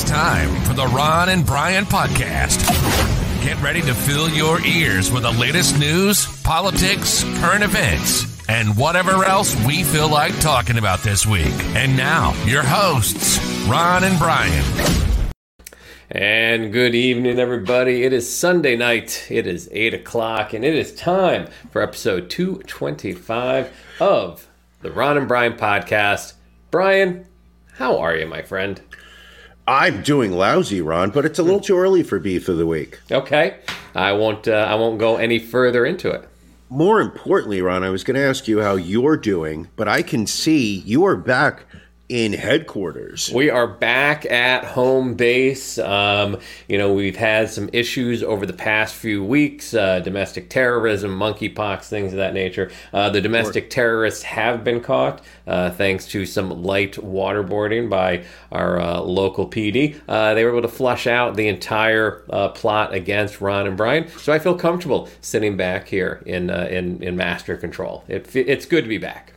It's time for the Ron and Brian podcast. Get ready to fill your ears with the latest news, politics, current events, and whatever else we feel like talking about this week. And now, your hosts, Ron and Brian. And good evening, everybody. It is Sunday night. It is 8 o'clock, and it is time for episode 225 of the Ron and Brian podcast. Brian, how are you, my friend? I'm doing lousy, Ron, but it's a little too early for beef of the week. Okay, I won't. Uh, I won't go any further into it. More importantly, Ron, I was going to ask you how you're doing, but I can see you are back in headquarters. We are back at home base. Um, you know, we've had some issues over the past few weeks uh, domestic terrorism, monkeypox, things of that nature. Uh, the domestic terrorists have been caught uh, thanks to some light waterboarding by our uh, local PD. Uh, they were able to flush out the entire uh, plot against Ron and Brian. So I feel comfortable sitting back here in, in, in master control. It, it's good to be back.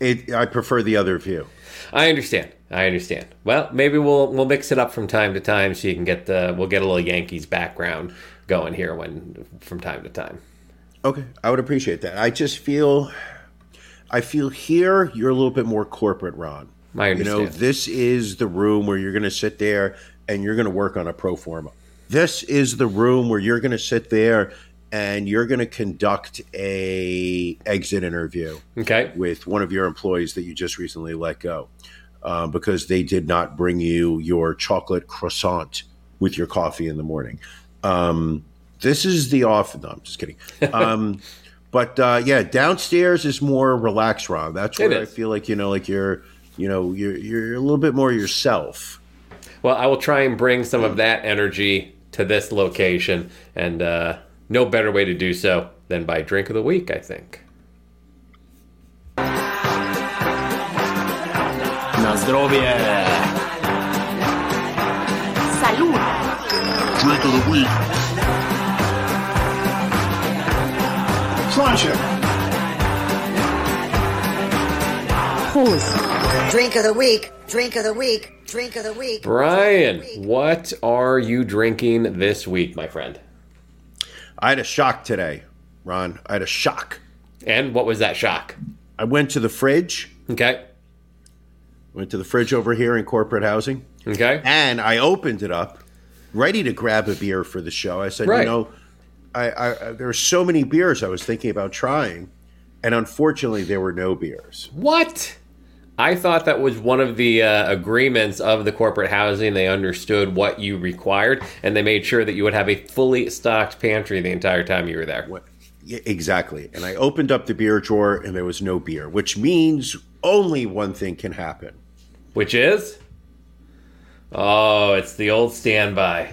It, I prefer the other view. I understand. I understand. Well, maybe we'll we'll mix it up from time to time so you can get the we'll get a little Yankees background going here when from time to time. Okay, I would appreciate that. I just feel I feel here you're a little bit more corporate, Ron. I understand. You know, this is the room where you're going to sit there and you're going to work on a pro forma. This is the room where you're going to sit there and you're going to conduct a exit interview okay. with one of your employees that you just recently let go uh, because they did not bring you your chocolate croissant with your coffee in the morning. Um, this is the off. No, I'm just kidding. Um, but uh, yeah, downstairs is more relaxed, Ron. That's where I feel like you know, like you're, you know, you're you're a little bit more yourself. Well, I will try and bring some of that energy to this location and. Uh, no better way to do so than by drink of the week, I think. Na zdrowie! Salud. Drink of the week. Crunch it. Drink of the week. Drink of the week. Drink of the week. Brian, what are you drinking this week, my friend? I had a shock today, Ron. I had a shock. And what was that shock? I went to the fridge. Okay. Went to the fridge over here in corporate housing. Okay. And I opened it up, ready to grab a beer for the show. I said, right. you know, I, I there are so many beers I was thinking about trying, and unfortunately, there were no beers. What? I thought that was one of the uh, agreements of the corporate housing. They understood what you required, and they made sure that you would have a fully stocked pantry the entire time you were there. What? Yeah, exactly. And I opened up the beer drawer, and there was no beer, which means only one thing can happen. Which is? Oh, it's the old standby.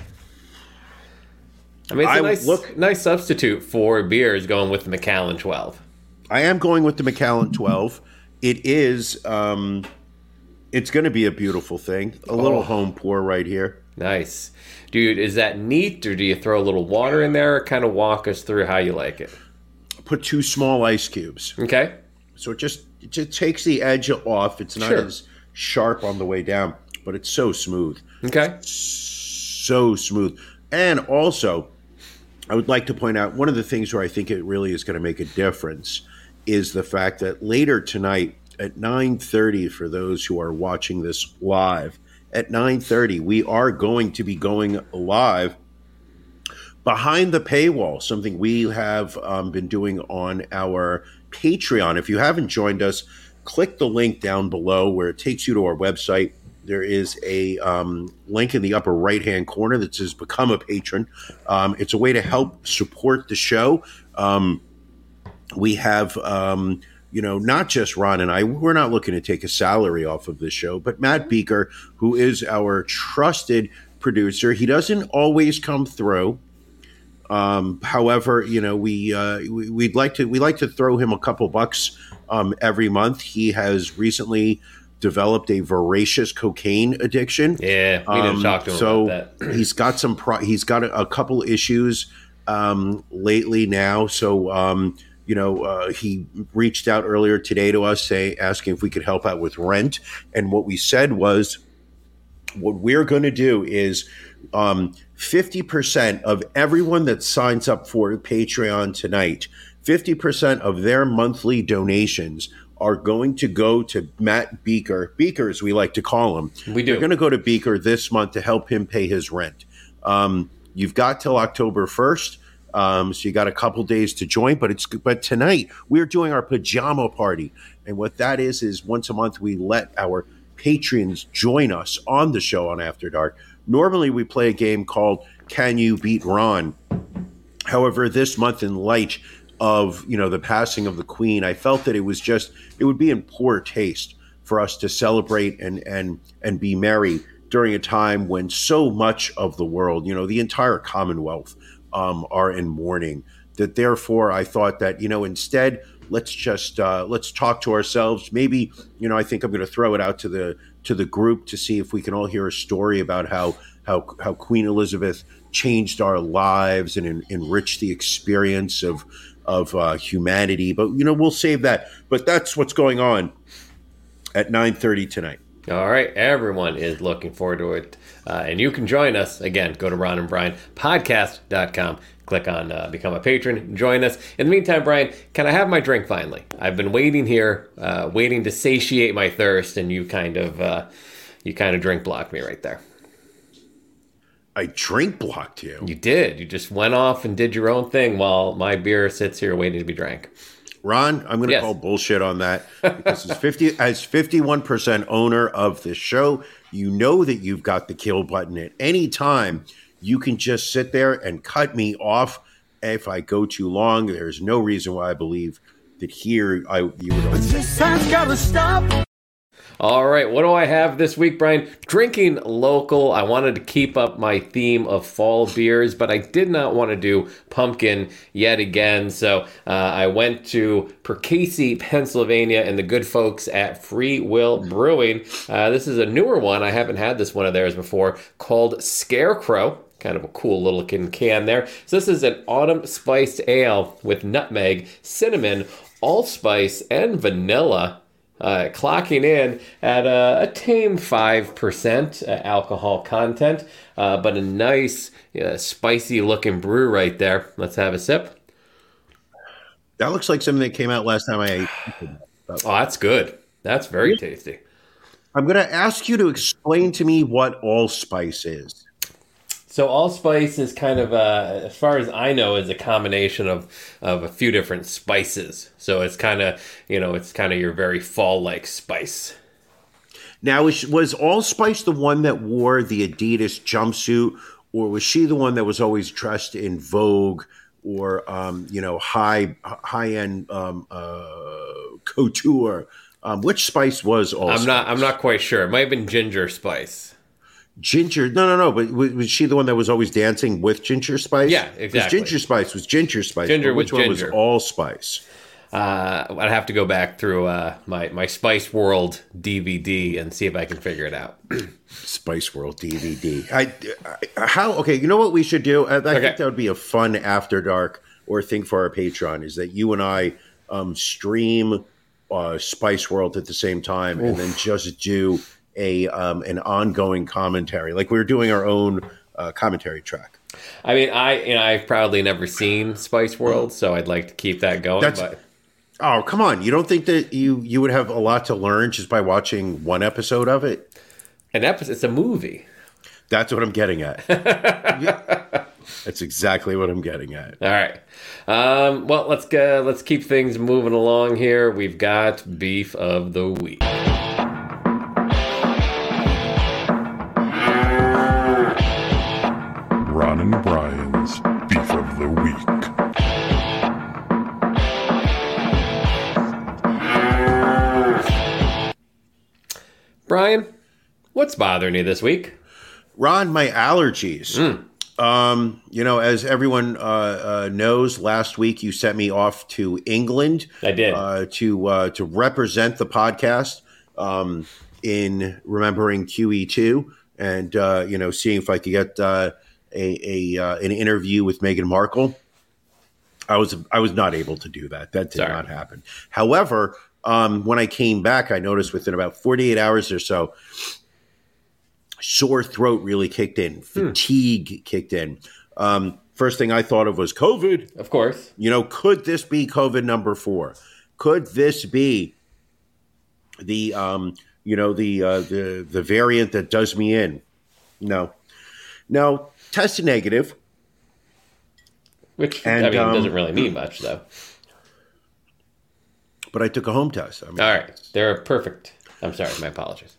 I mean, it's a I nice, look- nice substitute for beers going with the Macallan 12. I am going with the Macallan 12. It is, um, it's going to be a beautiful thing. A little Oh. home pour right here. Nice. Dude, is that neat, or do you throw a little water in there? Or kind of walk us through how you like it. Put two small ice cubes. Okay? So it just it just takes the edge off. It's not Sure. as sharp on the way down, but it's so smooth. Okay. So smooth. And also, I would like to point out one of the things where I think it really is going to make a difference is the fact that later tonight at 9:30 for those who are watching this live, at 9:30 we are going to be going live behind the paywall, something we have um, been doing on our Patreon. If you haven't joined us, click the link down below where it takes you to our website. There is a um, link in the upper right hand corner that says Become a Patron. Um, it's a way to help support the show. Um, we have. Um, you know, not just Ron and I, we're not looking to take a salary off of this show, but Matt Beaker, who is our trusted producer, he doesn't always come through. Um, however, you know, we, uh, we we'd like to we like to throw him a couple bucks um, every month. He has recently developed a voracious cocaine addiction. Yeah, we didn't Um, talk to him so about that. he's got some pro- he's got a, a couple issues um, lately now. So um, you know, uh, he reached out earlier today to us, say asking if we could help out with rent, and what we said was what we're going to do is um, 50% of everyone that signs up for Patreon tonight, 50% of their monthly donations are going to go to Matt Beaker, Beaker as we like to call him. We do. They're going to go to Beaker this month to help him pay his rent. Um, you've got till October 1st. Um, so you got a couple days to join, but it's but tonight we're doing our pajama party, and what that is is once a month we let our patrons join us on the show on After Dark. Normally we play a game called Can You Beat Ron? However, this month in light of you know the passing of the Queen, I felt that it was just it would be in poor taste for us to celebrate and and and be merry during a time when so much of the world, you know, the entire Commonwealth, um, are in mourning. That therefore, I thought that you know instead let's just uh, let's talk to ourselves. Maybe you know I think I'm going to throw it out to the to the group to see if we can all hear a story about how how how Queen Elizabeth changed our lives and en- enriched the experience of of uh, humanity. But you know we'll save that. But that's what's going on at 9:30 tonight. All right, everyone is looking forward to it. Uh, and you can join us. Again, go to Ron and Brian podcast.com. Click on uh, become a patron. Join us. In the meantime, Brian, can I have my drink finally? I've been waiting here, uh, waiting to satiate my thirst, and you kind of, uh, you kind of drink blocked me right there. I drink blocked you. You did. You just went off and did your own thing while my beer sits here waiting to be drank. Ron, I'm going to Yes. call bullshit on that because as 50 as 51% owner of this show, you know that you've got the kill button at any time. You can just sit there and cut me off if I go too long. There's no reason why I believe that here I you would only All right, what do I have this week, Brian? Drinking local. I wanted to keep up my theme of fall beers, but I did not want to do pumpkin yet again. So uh, I went to Perkasie, Pennsylvania, and the good folks at Free Will Brewing. Uh, this is a newer one. I haven't had this one of theirs before called Scarecrow. Kind of a cool little looking can there. So this is an autumn spiced ale with nutmeg, cinnamon, allspice, and vanilla uh, clocking in at a, a tame 5% uh, alcohol content, uh, but a nice, uh, spicy looking brew right there. Let's have a sip. That looks like something that came out last time I ate. Oh, that's good. That's very tasty. I'm going to ask you to explain to me what allspice is. So allspice is kind of, uh, as far as I know, is a combination of, of a few different spices. So it's kind of, you know, it's kind of your very fall-like spice. Now, was, was Allspice the one that wore the Adidas jumpsuit, or was she the one that was always dressed in Vogue or um, you know high high end um, uh, couture? Um, which spice was Allspice? I'm not, I'm not quite sure. It might have been ginger spice. Ginger. No, no, no. But was, she the one that was always dancing with Ginger Spice? Yeah, exactly. Ginger Spice was Ginger Spice. Ginger which was one ginger. was Allspice? Uh, I'd have to go back through uh, my my Spice World DVD and see if I can figure it out. Spice World DVD. I, I how okay. You know what we should do? I, I Okay. think that would be a fun after dark or thing for our Patreon is that you and I um, stream uh, Spice World at the same time and then just do a um, an ongoing commentary like we were doing our own uh, commentary track. I mean, I you know I've probably never seen Spice World, so I'd like to keep that going. That's- but Oh come on! You don't think that you you would have a lot to learn just by watching one episode of it? an episode, it's a movie. That's what I'm getting at. That's exactly what I'm getting at. All right. Um, well, let's go. Let's keep things moving along here. We've got beef of the week. Ron and Brian's Beef of the Week. Brian, what's bothering you this week? Ron, my allergies. Um, you know, as everyone uh, uh, knows, last week you sent me off to England. I did. uh, to uh, to represent the podcast um, in remembering QE two, and uh, you know, seeing if I could get uh, a, a uh, an interview with Meghan Markle. I was I was not able to do that. That did Sorry. not happen. However, um, when I came back, I noticed within about 48 hours or so, sore throat really kicked in, fatigue kicked in. Um, first thing I thought of was COVID. Of course. You know, could this be COVID number four? Could this be the um, you know the uh, the the variant that does me in? No, no. Tested negative. Which And, I mean um, doesn't really mean much though. but I took a home test. I mean, All right, they're perfect. I'm sorry, my apologies.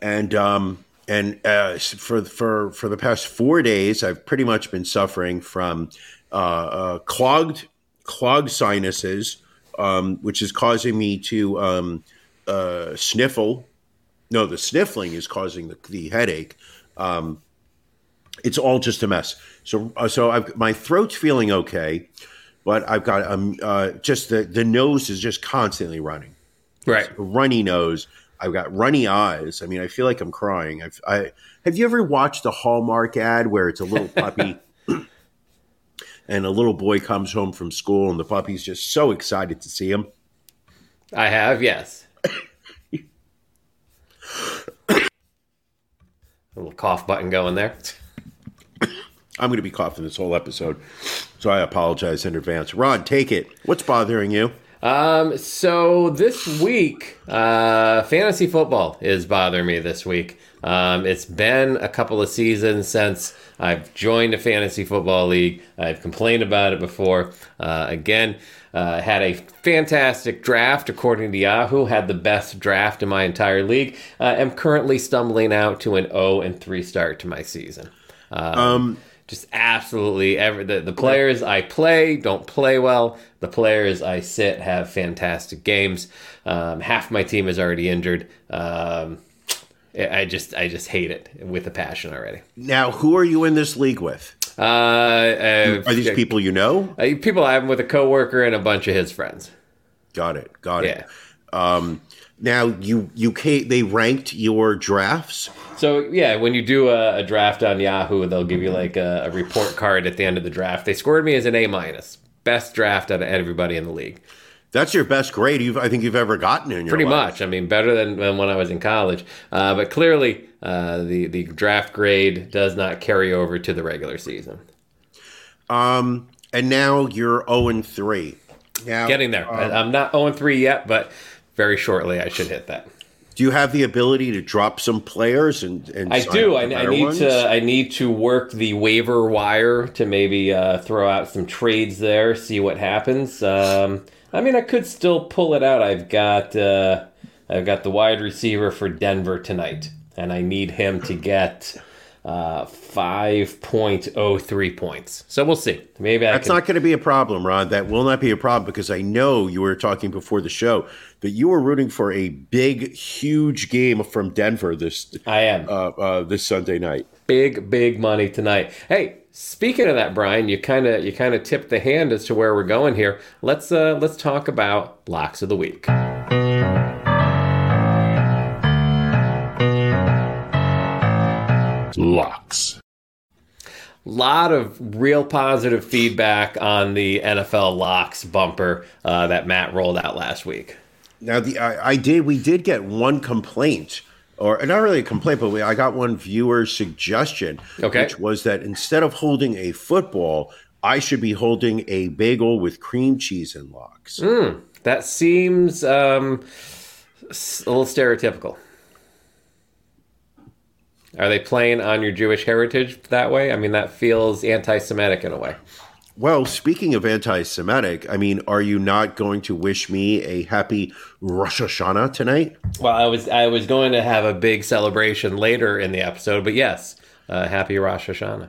and um, and uh, for for for the past four days, I've pretty much been suffering from uh, uh, clogged clogged sinuses, um, which is causing me to um, uh, sniffle. No, the sniffling is causing the, the headache. Um, it's all just a mess. So uh, so I've, my throat's feeling okay, but I've got um uh, just the the nose is just constantly running Right. runny nose. I've got runny eyes. I mean, I feel like I'm crying. I've, I have you ever watched a Hallmark ad where it's a little puppy and a little boy comes home from school and the puppy's just so excited to see him? I have, yes. A little cough button going there. I'm going to be coughing this whole episode, so I apologize in advance. Ron, take it. What's bothering you? Um, so this week, uh, fantasy football is bothering me this week. Um, it's been a couple of seasons since I've joined a fantasy football league. I've complained about it before. Uh, again, uh, had a fantastic draft according to Yahoo. Had the best draft in my entire league. Uh, am currently stumbling out to an 0 and 3 start to my season. Um, just absolutely every the, the players I play don't play well. The players I sit have fantastic games. Um, half my team is already injured. Um, I just I just hate it with a passion already. Now, who are you in this league with? Uh, uh, Are these people you know? uh, people I'm with a coworker and a bunch of his friends. Got it. Got Yeah. it. Um, now you you they ranked your drafts. So yeah, when you do a, a draft on Yahoo, they'll give you like a, a report card at the end of the draft. They scored me as an A minus, best draft out of everybody in the league. That's your best grade you've I think you've ever gotten in your Pretty life. much. I mean, better than, than when I was in college. Uh, but clearly, uh, the the draft grade does not carry over to the regular season. Um, and now you're 0 and 3. Now, Getting there. um, I'm not 0 3 yet, but very shortly I should hit that. do you have the ability to drop some players and, and I do. I, I need ones? to. I need to work the waiver wire to maybe uh, throw out some trades there, see what happens. Um, I mean, I could still pull it out. I've got. Uh, I've got the wide receiver for Denver tonight, and I need him to get uh, five point oh three points. So we'll see. Maybe I That's can. not going to be a problem, Ron. That will not be a problem because I know you were talking before the show that you were rooting for a big, huge game from Denver this I am. uh, uh, this Sunday night. big big money tonight hey speaking of that brian you kind of you kind of tipped the hand as to where we're going here let's uh let's talk about locks of the week Locks. lot of real positive feedback on the nfl locks bumper uh, that matt rolled out last week Now, the I, I did we did get one complaint, or not really a complaint, but we, I got one viewer suggestion, Okay. which was that instead of holding a football, I should be holding a bagel with cream cheese and lox. that seems um s- a little stereotypical are they playing on your jewish heritage that way i mean that feels anti-semitic in a way Well, speaking of anti-Semitic, I mean, are you not going to wish me a happy Rosh Hashanah tonight? Well, I was I was going to have a big celebration later in the episode, but yes, uh, happy Rosh Hashanah.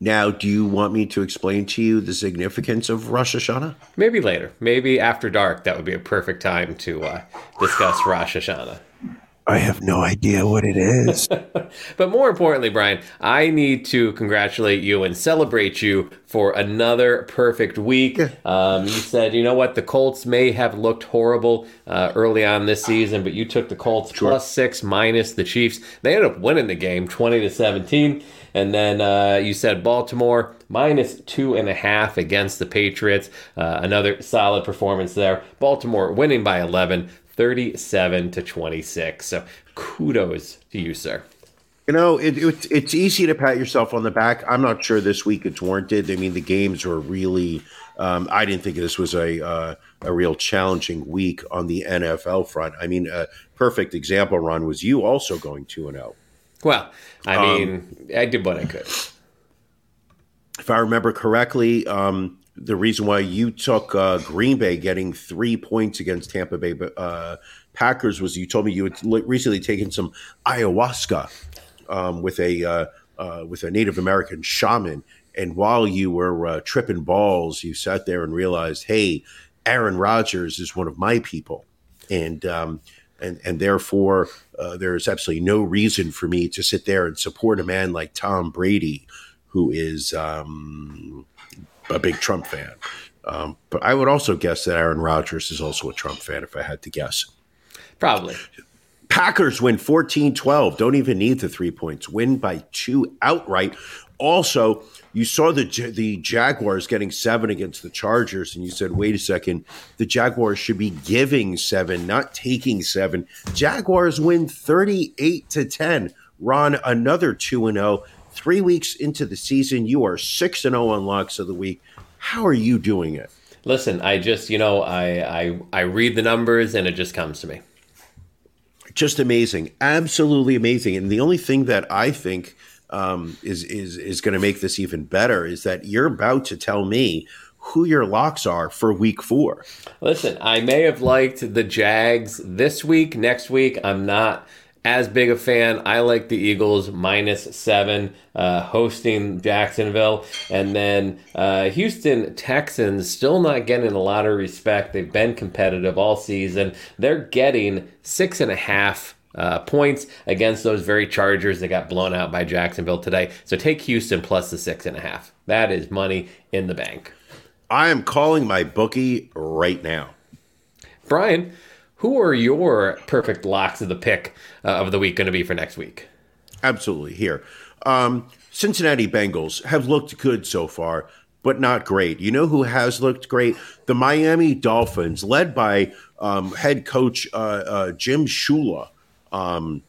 Now, do you want me to explain to you the significance of Rosh Hashanah? Maybe later, maybe after dark. That would be a perfect time to uh, discuss Rosh Hashanah. I have no idea what it is. But more importantly, Brian, I need to congratulate you and celebrate you for another perfect week. Um, you said, you know what, the Colts may have looked horrible uh, early on this season, but you took the Colts plus six minus the Chiefs. They ended up winning the game, twenty to seventeen. And then uh, you said Baltimore minus two and a half against the Patriots. Uh, another solid performance there. Baltimore winning by 11, 37 to 26. So kudos to you, sir. You know, it, it, it's easy to pat yourself on the back. I'm not sure this week it's warranted. I mean, the games were really. Um, I didn't think this was a uh, a real challenging week on the NFL front. I mean, a perfect example, Ron, was you also going two and zero. Well, I Um, mean, I did what I could. If I remember correctly, um, the reason why you took uh, Green Bay getting three points against Tampa Bay uh, Packers was you told me you had recently taken some ayahuasca um, with a uh, uh, with a Native American shaman, and while you were uh, tripping balls, you sat there and realized, hey, Aaron Rodgers is one of my people, and um, and and therefore uh, there's absolutely no reason for me to sit there and support a man like Tom Brady, who is um, a big Trump fan. Um, but I would also guess that Aaron Rodgers is also a Trump fan, if I had to guess. Probably. Packers win 14 12. Don't even need the three points. Win by two outright. Also, you saw the the Jaguars getting seven against the Chargers, and you said, "Wait a second, the Jaguars should be giving seven, not taking seven. Jaguars win 38 to 10. Ron, another 2 and 0. Three weeks into the season, you are 6 and 0 on locks of the week. How are you doing it? Listen, I just, you know, I, I, I read the numbers and it just comes to me. just amazing, absolutely amazing. And the only thing that I think um, is is is going to make this even better is that you're about to tell me who your locks are for Week Four. Listen, I may have liked the Jags this week. Next week, I'm not as big a fan. I like the Eagles minus seven, uh, hosting Jacksonville. And then uh, Houston Texans still not getting a lot of respect. They've been competitive all season. They're getting six and a half. Uh, points against those very Chargers that got blown out by Jacksonville today. So take Houston plus the six and a half. That is money in the bank. I am calling my bookie right now. Brian, who are your perfect locks of the pick uh, of the week going to be for next week? Absolutely. Here, um, Cincinnati Bengals have looked good so far, but not great. You know who has looked great? The Miami Dolphins, led by um, head coach uh, uh, Jim Shula, um,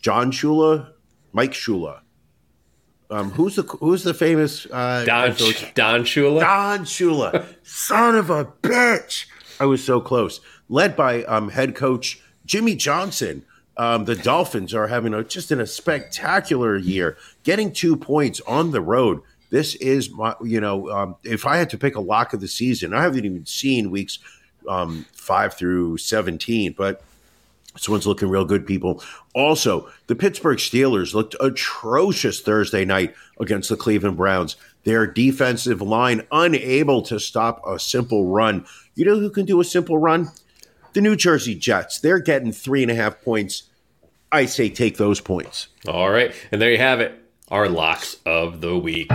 John Shula, Mike Shula. Um, who's the who's the famous uh, Don. Don Shula? Don Shula, son of a bitch. I was so close. Led by um, head coach Jimmy Johnson. Um, the Dolphins are having a, just in a spectacular year, getting two points on the road. This is my, you know, um, if I had to pick a lock of the season, I haven't even seen weeks um, five through 17, but this one's looking real good, people. Also, the Pittsburgh Steelers looked atrocious Thursday night against the Cleveland Browns. Their defensive line unable to stop a simple run. You know who can do a simple run? The New Jersey Jets. They're getting three and a half points. I say take those points. All right. And there you have it. Our locks of the week.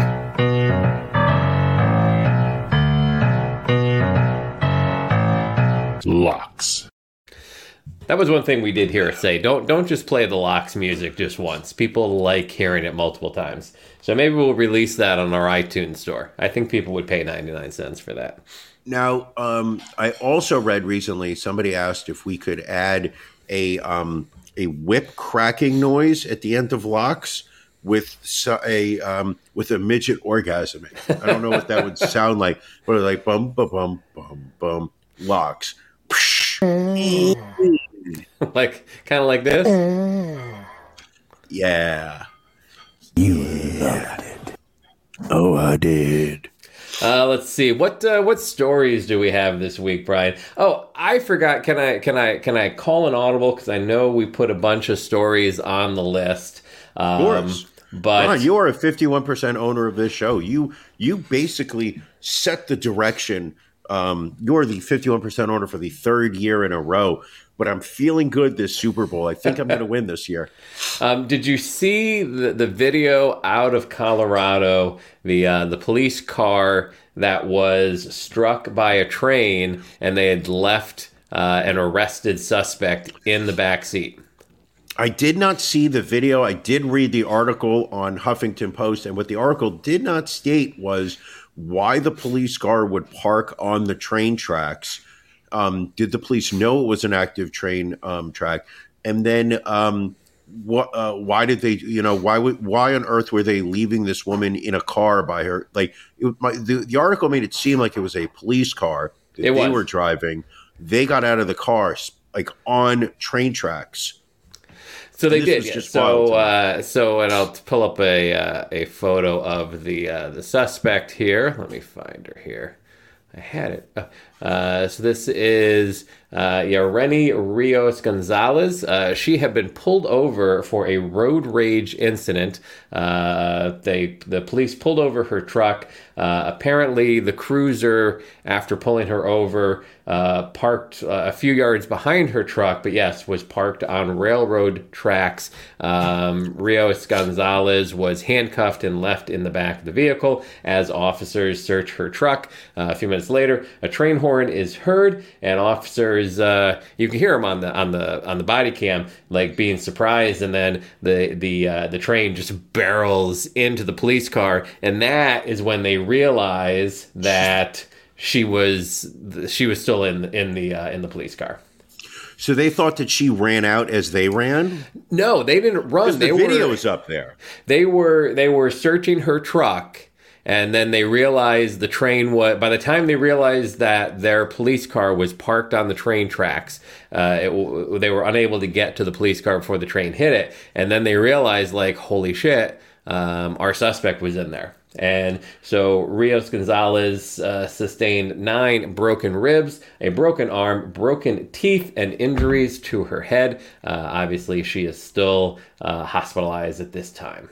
Locks. That was one thing we did here say don't don't just play the locks music just once. People like hearing it multiple times. So maybe we'll release that on our iTunes store. I think people would pay 99 cents for that. Now, um, I also read recently somebody asked if we could add a um, a whip cracking noise at the end of locks with a um, with a midget orgasm. I don't know what that would sound like, but like bum bum bum bum bum locks. like kind of like this. Yeah, you loved it. Oh, I did. Uh, let's see what uh, what stories do we have this week, Brian? Oh, I forgot. Can I can I can I call an audible because I know we put a bunch of stories on the list. Um, course. but Ron, you are a fifty-one percent owner of this show. You you basically set the direction. Um, you're the fifty-one percent owner for the third year in a row. But I'm feeling good this Super Bowl. I think I'm going to win this year. Um, did you see the, the video out of Colorado? The uh, the police car that was struck by a train, and they had left uh, an arrested suspect in the back seat. I did not see the video. I did read the article on Huffington Post, and what the article did not state was why the police car would park on the train tracks. Um, did the police know it was an active train um, track? And then um, what? Uh, why did they? You know, why would? Why on earth were they leaving this woman in a car by her? Like, it, my, the the article made it seem like it was a police car that It they was. were driving. They got out of the car like on train tracks. So they did. yeah. So, uh, so, and I'll pull up a uh, a photo of the uh, the suspect here. Let me find her here. I had it. Uh, so this is uh, Yareni Rios Gonzalez. Uh, she had been pulled over for a road rage incident. Uh, they the police pulled over her truck. Uh, apparently, the cruiser, after pulling her over, uh, parked a few yards behind her truck, but yes, was parked on railroad tracks. Um, Rios Gonzalez was handcuffed and left in the back of the vehicle as officers search her truck. A few minutes later, a train horn is heard, and officers uh, you can hear them on the on the on the body cam, like being surprised, and then the the uh, the train just barrels into the police car, and that is when they realize that she was she was still in in the uh, in the police car. So they thought that she ran out as they ran. No, they didn't run. The They video were is up there. they were they were searching her truck and then they realized the train was by the time they realized that their police car was parked on the train tracks uh, it, they were unable to get to the police car before the train hit it and then they realized like holy shit um, our suspect was in there and so Rios Gonzalez uh, sustained nine broken ribs, a broken arm, broken teeth, and injuries to her head. Uh, obviously, she is still uh, hospitalized at this time.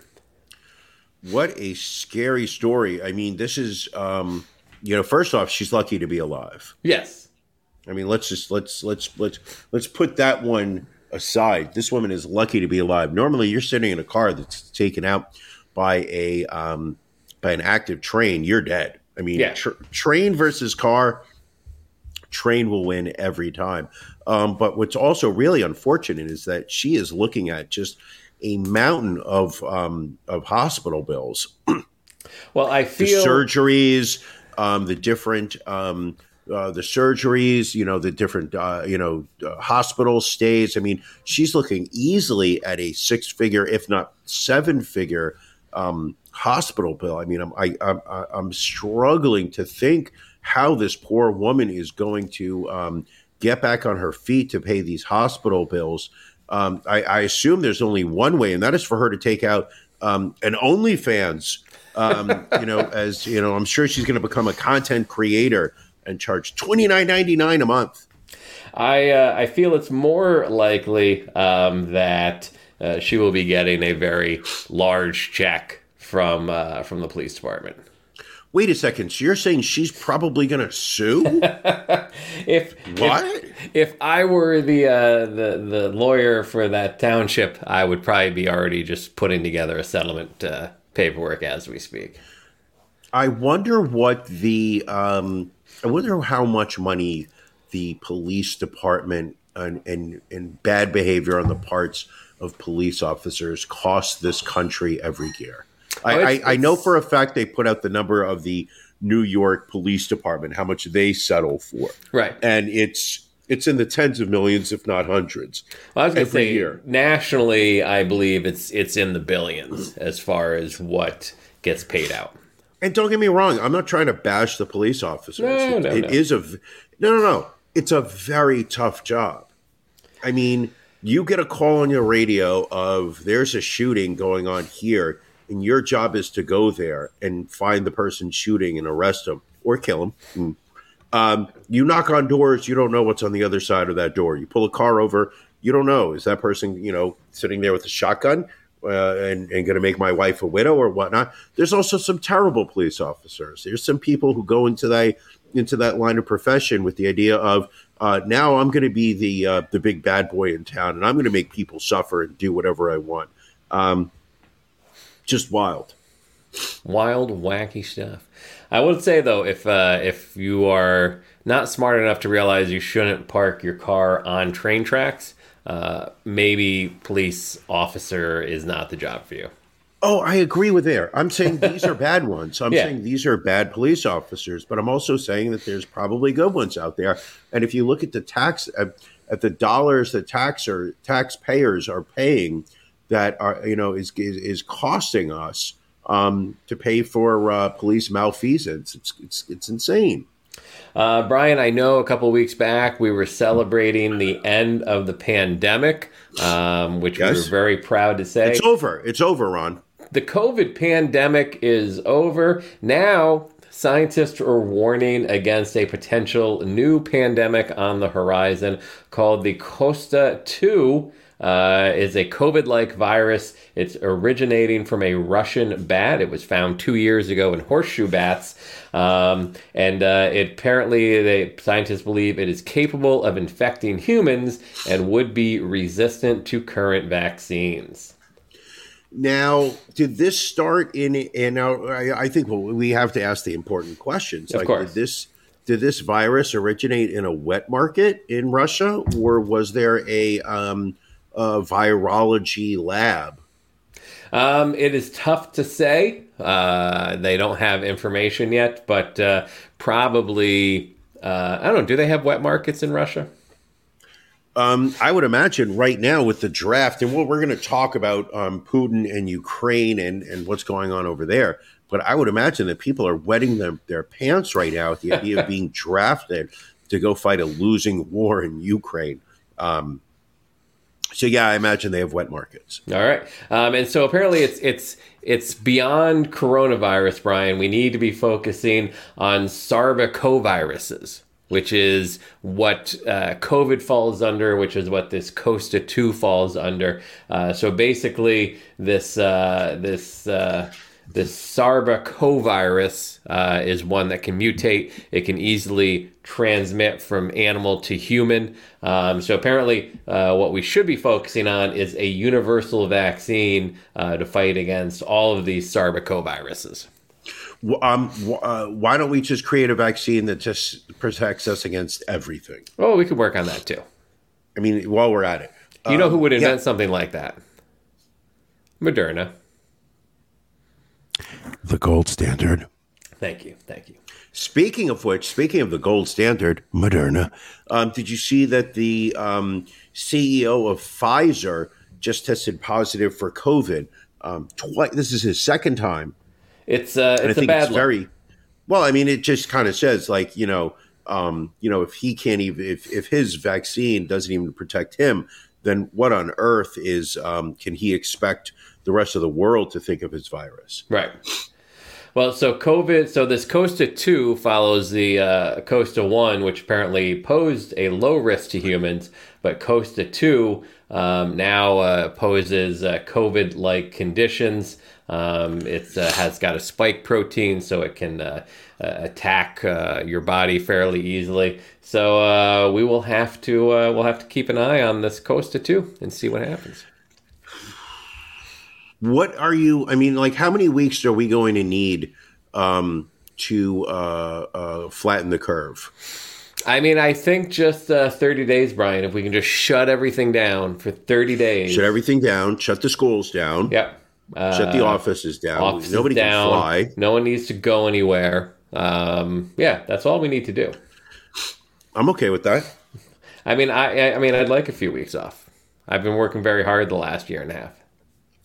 What a scary story. I mean, this is, um, you know, first off, she's lucky to be alive. Yes. I mean, let's just let's let's let's let's put that one aside. This woman is lucky to be alive. Normally, you're sitting in a car that's taken out by a um, by an active train. You're dead. I mean, Yeah. tr- train versus car. Train will win every time. Um, but what's also really unfortunate is that she is looking at just a mountain of um, of hospital bills Well, I the feel surgeries, um, the different um, uh, the surgeries, you know, the different uh, you know uh, hospital stays. I mean, she's looking easily at a six figure, if not seven figure, um, hospital bill. I mean, I'm I, I'm I'm struggling to think how this poor woman is going to um, get back on her feet to pay these hospital bills. Um, I, I assume there's only one way, and that is for her to take out um, an OnlyFans. Um, you know, as you know, I'm sure she's going to become a content creator and charge twenty nine ninety nine a month. I uh, I feel it's more likely um, that uh, she will be getting a very large check from uh, from the police department. Wait a second. So you're saying she's probably going to sue? If What? If, if I were the uh, the the lawyer for that township, I would probably be already just putting together a settlement uh, paperwork as we speak. I wonder what the um, I wonder how much money the police department and, and and bad behavior on the parts of police officers cost this country every year. I, Oh, it's- I, I know for a fact they put out the number of the New York Police Department, how much they settle for, Right. and it's it's in the tens of millions, if not hundreds. Well, I was going to say year. nationally, I believe it's it's in the billions as far as what gets paid out. And don't get me wrong, I'm not trying to bash the police officers. No, It- no, it no. is a no, no, no. It's a very tough job. I mean, you get a call on your radio of there's a shooting going on here, and your job is to go there and find the person shooting and arrest him or kill him. Mm. Um, you knock on doors, you don't know what's on the other side of that door. You pull a car over, you don't know is that person, you know, sitting there with a shotgun uh, and, and going to make my wife a widow or whatnot. There's also some terrible police officers. There's some people who go into that into that line of profession with the idea of uh, now I'm going to be the uh, the big bad boy in town and I'm going to make people suffer and do whatever I want. Um, just wild. Wild, wacky stuff. I would say though, if uh, if you are not smart enough to realize you shouldn't park your car on train tracks, uh, maybe police officer is not the job for you. Oh, I agree with there. I'm saying these are bad ones. I'm Yeah. saying these are bad police officers, but I'm also saying that there's probably good ones out there. And if you look at the tax at, at the dollars that tax or taxpayers are paying that are you know is is, is costing us um, to pay for uh, police malfeasance. It's it's it's insane. Uh, Brian, I know a couple weeks back we were celebrating the end of the pandemic, um, which we Yes. were very proud to say. It's over. It's over, Ron. the COVID pandemic is over. Now, scientists are warning against a potential new pandemic on the horizon called the Khosta 2. Uh, is a COVID like virus. It's originating from a Russian bat. It was found two years ago in horseshoe bats. Um, and uh, it apparently, the scientists believe it is capable of infecting humans and would be resistant to current vaccines. Now, did this start in? And now I, I think well, we have to ask the important questions. Of course. did this did this virus originate in a wet market in Russia, or was there a, um, a virology lab? Um, it is tough to say. Uh, they don't have information yet, but uh, probably. Uh, I don't know. Do they have wet markets in Russia? Um, I would imagine right now with the draft, and what we're going to talk about um, Putin and Ukraine and, and what's going on over there. But I would imagine that people are wetting their, their pants right now with the idea of being drafted to go fight a losing war in Ukraine. Um, so yeah, I imagine they have wet markets. All right. Um, and so apparently it's it's it's beyond coronavirus, Brian. We need to be focusing on sarbecoviruses, which is what uh, COVID falls under, which is what this Khosta Two falls under. Uh, so basically, this uh, this. Uh, this sarbecovirus uh, is one that can mutate. It can easily transmit from animal to human. Um, so apparently, uh, what we should be focusing on is a universal vaccine uh, to fight against all of these sarbecoviruses. W- Um, uh, why don't we just create a vaccine that just protects us against everything? Oh, we could work on that too. I mean, while we're at it, You know who would invent yeah. something like that? Moderna. the gold standard. Thank you. Thank you. Speaking of which, speaking of the gold standard, Moderna, um, did you see that the um, CEO of Pfizer just tested positive for COVID? Um, twi- this is his second time. It's uh, it's I a bad it's very well. I mean, it just kind of says like you know, um, you know, if he can't even if if his vaccine doesn't even protect him, then what on earth is um, can he expect the rest of the world to think of his virus? Right. Well, so COVID, so this Khosta 2 follows the uh, Khosta 1, which apparently posed a low risk to humans, but Khosta 2 um, now uh, poses uh, COVID like conditions. Um, it uh, has got a spike protein, so it can uh, uh, attack uh, your body fairly easily. So uh, we will have to uh, we'll have to keep an eye on this Khosta 2 and see what happens. What are you? I mean, like, how many weeks are we going to need um, to uh, uh, flatten the curve? I mean, I think just uh, 30 days, Brian, if we can just shut everything down for 30 days. Shut everything down. Shut the schools down. Yep. Uh, Shut the offices down. offices Nobody down. can fly. No one needs to go anywhere. Um, yeah, that's all we need to do. I'm okay with that. I mean, I, I- I mean, I'd like a few weeks off. I've been working very hard the last year and a half.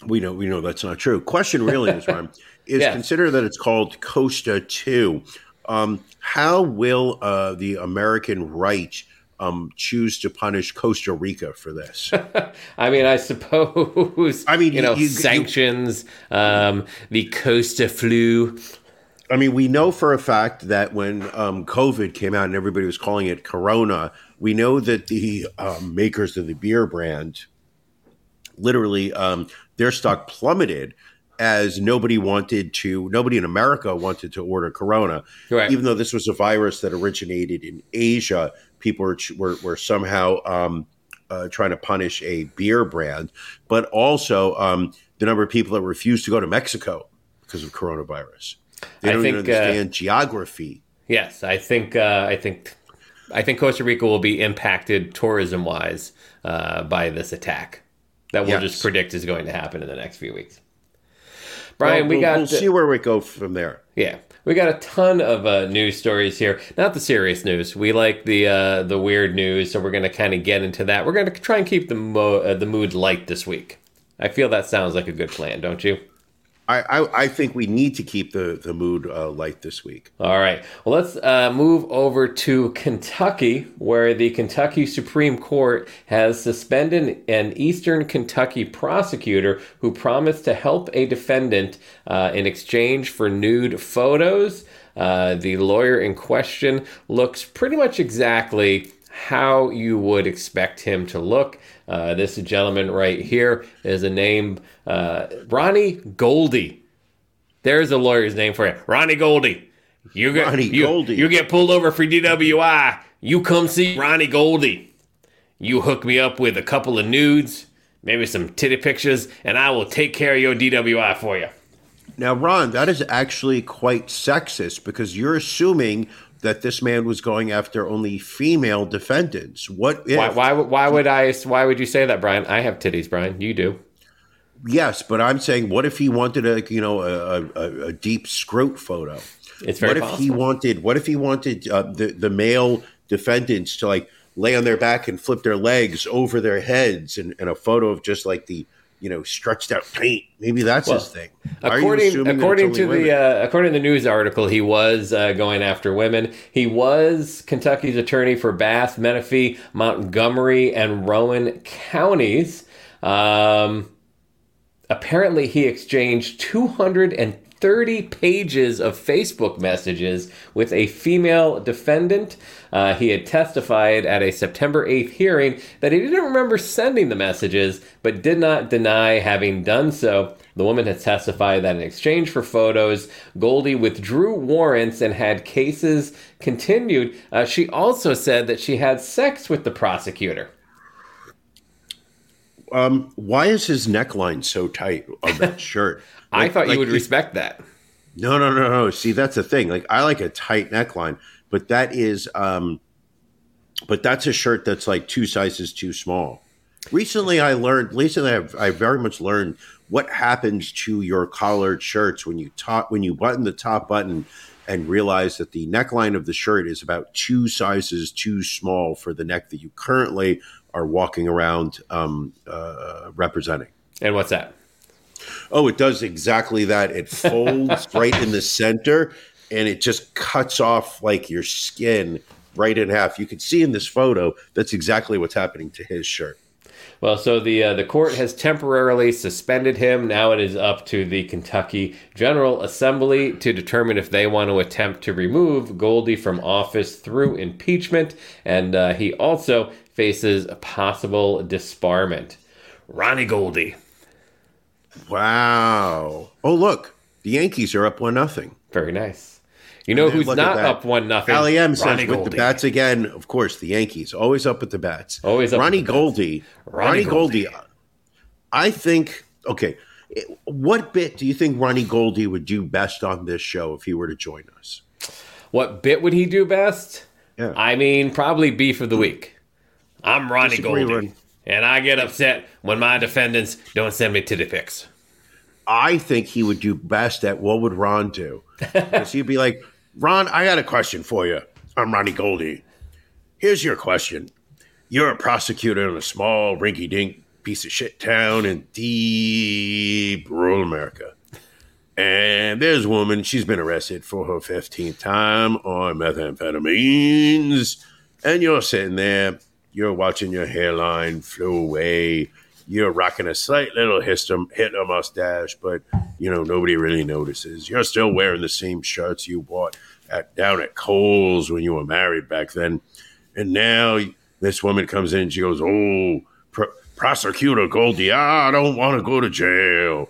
We know we know that's not true. Question really is, Ron, is Yeah. consider that it's called Khosta Two. Um, how will uh, the American right um, choose to punish Costa Rica for this? I mean, I suppose. I mean, you know, you- you- sanctions, um, the Costa flu. I mean, we know for a fact that when um, COVID came out and everybody was calling it Corona, we know that the um, makers of the beer brand literally um, their stock plummeted as nobody wanted to, nobody in America wanted to order Corona, Right. even though this was a virus that originated in Asia. People were were, were somehow um, uh, trying to punish a beer brand, but also um, the number of people that refused to go to Mexico because of coronavirus. They I don't even think, uh, understand geography. Yes, I think uh, I think I think Costa Rica will be impacted tourism wise uh, by this attack. That we'll Yes. just predict is going to happen in the next few weeks. Brian, Well, we we'll, got we'll see where we go from there. yeah, we got a ton of uh, news stories here. Not the serious news. We like the uh, the weird news, so we're going to kind of get into that. We're going to try and keep the mo- uh, the mood light this week. I feel that sounds like a good plan, don't you? I, I, I think we need to keep the, the mood uh, light this week. All right. Well, let's uh, move over to Kentucky, where the Kentucky Supreme Court has suspended an Eastern Kentucky prosecutor who promised to help a defendant uh, in exchange for nude photos. Uh, the lawyer in question looks pretty much exactly how you would expect him to look. Uh, this gentleman right here is a name, uh, Ronnie Goldie. There's a lawyer's name for you, Ronnie Goldie. You get Ronnie you, Goldie. you get pulled over for DWI. You come see Ronnie Goldie. You hook me up with a couple of nudes, maybe some titty pictures, and I will take care of your DWI for you. Now, Ron, that is actually quite sexist because you're assuming that this man was going after only female defendants. What if? Why, why, would- why would I? Why would you say that, Brian? I have titties, Brian. You do. Yes, but I'm saying, what if he wanted a you know a, a, a deep scrot photo? It's very what if he wanted? What if he wanted uh, the the male defendants to like lay on their back and flip their legs over their heads, and, and a photo of just like the you know stretched out paint. Maybe that's his thing. According, assuming that it's according to the uh, according to the news article, he was uh, going after women. He was Kentucky's attorney for Bath, Menifee, Montgomery, and Rowan counties. Um, apparently, he exchanged 230 pages of Facebook messages with a female defendant. Uh, he had testified at a September 8th hearing that he didn't remember sending the messages, but did not deny having done so. The woman had testified that in exchange for photos, Goldie withdrew warrants and had cases continued. Uh, she also said that she had sex with the prosecutor. um, why is his neckline so tight on that shirt? I Like- thought like you would respect that. No, no, no, no. See, that's the thing. Like, I like a tight neckline, but that is, um, but that's a shirt that's like two sizes too small. Recently, I learned. Recently, I've, I very much learned what happens to your collared shirts when you top when you button the top button and realize that the neckline of the shirt is about two sizes too small for the neck that you currently are walking around um, uh, representing. And what's that? Oh, it does exactly that. It folds right in the center and it just cuts off like your skin right in half. You can see in this photo that's exactly what's happening to his shirt. Well, so the uh, the court has temporarily suspended him. Now it is up to the Kentucky General Assembly to determine if they want to attempt to remove Goldie from office through impeachment, and uh, he also faces a possible disbarment. Ronnie Goldie, Wow. Oh, look, the Yankees are up one nothing. very nice. You know who's not up one nothing? Allie M says Ronnie with Goldie. the bats again. Of course, the Yankees always up with the bats. Always up Ronnie with the bats. Goldie. Ronnie Ronnie Goldie. Goldie. I think. Okay, what bit do you think Ronnie Goldie would do best on this show if he were to join us? What bit would he do best? Yeah. I mean, probably beef of the week. I'm Ronnie Goldie. And I get upset when my defendants don't send me titty pics. I think he would do best at what would Ron do? Because he'd be like, Ron, I got a question for you. I'm Ronnie Goldie. Here's your question. You're a prosecutor in a small, rinky dink piece of shit town in deep rural America. And there's a woman, she's been arrested for her 15th time on methamphetamines. And you're sitting there, you're watching your hairline flow away. You're rocking a slight little Hitler, mustache, but you know nobody really notices. You're still wearing the same shirts you bought at down at Kohl's when you were married back then. And now this woman comes in, she goes, "Oh, Pro- prosecutor Goldie, I don't want to go to jail."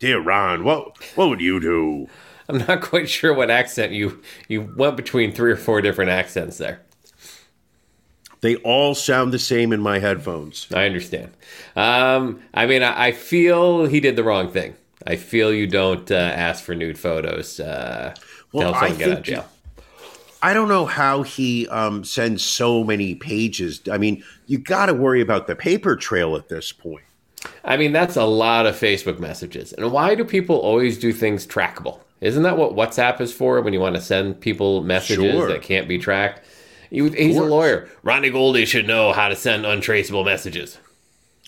Dear Ron, what what would you do? I'm not quite sure what accent you you went between three or four different accents there. They all sound the same in my headphones. I understand. Um, I mean, I, I feel he did the wrong thing. I feel you don't uh, ask for nude photos. Uh, Well, I someone get out of think- jail. I don't know how he um, sends so many pages. I mean, you got to worry about the paper trail at this point. I mean, that's a lot of Facebook messages. And why do people always do things trackable? Isn't that what WhatsApp is for when you want to send people messages Sure. that can't be tracked? You, he's a lawyer. Ronnie Goldie should know how to send untraceable messages.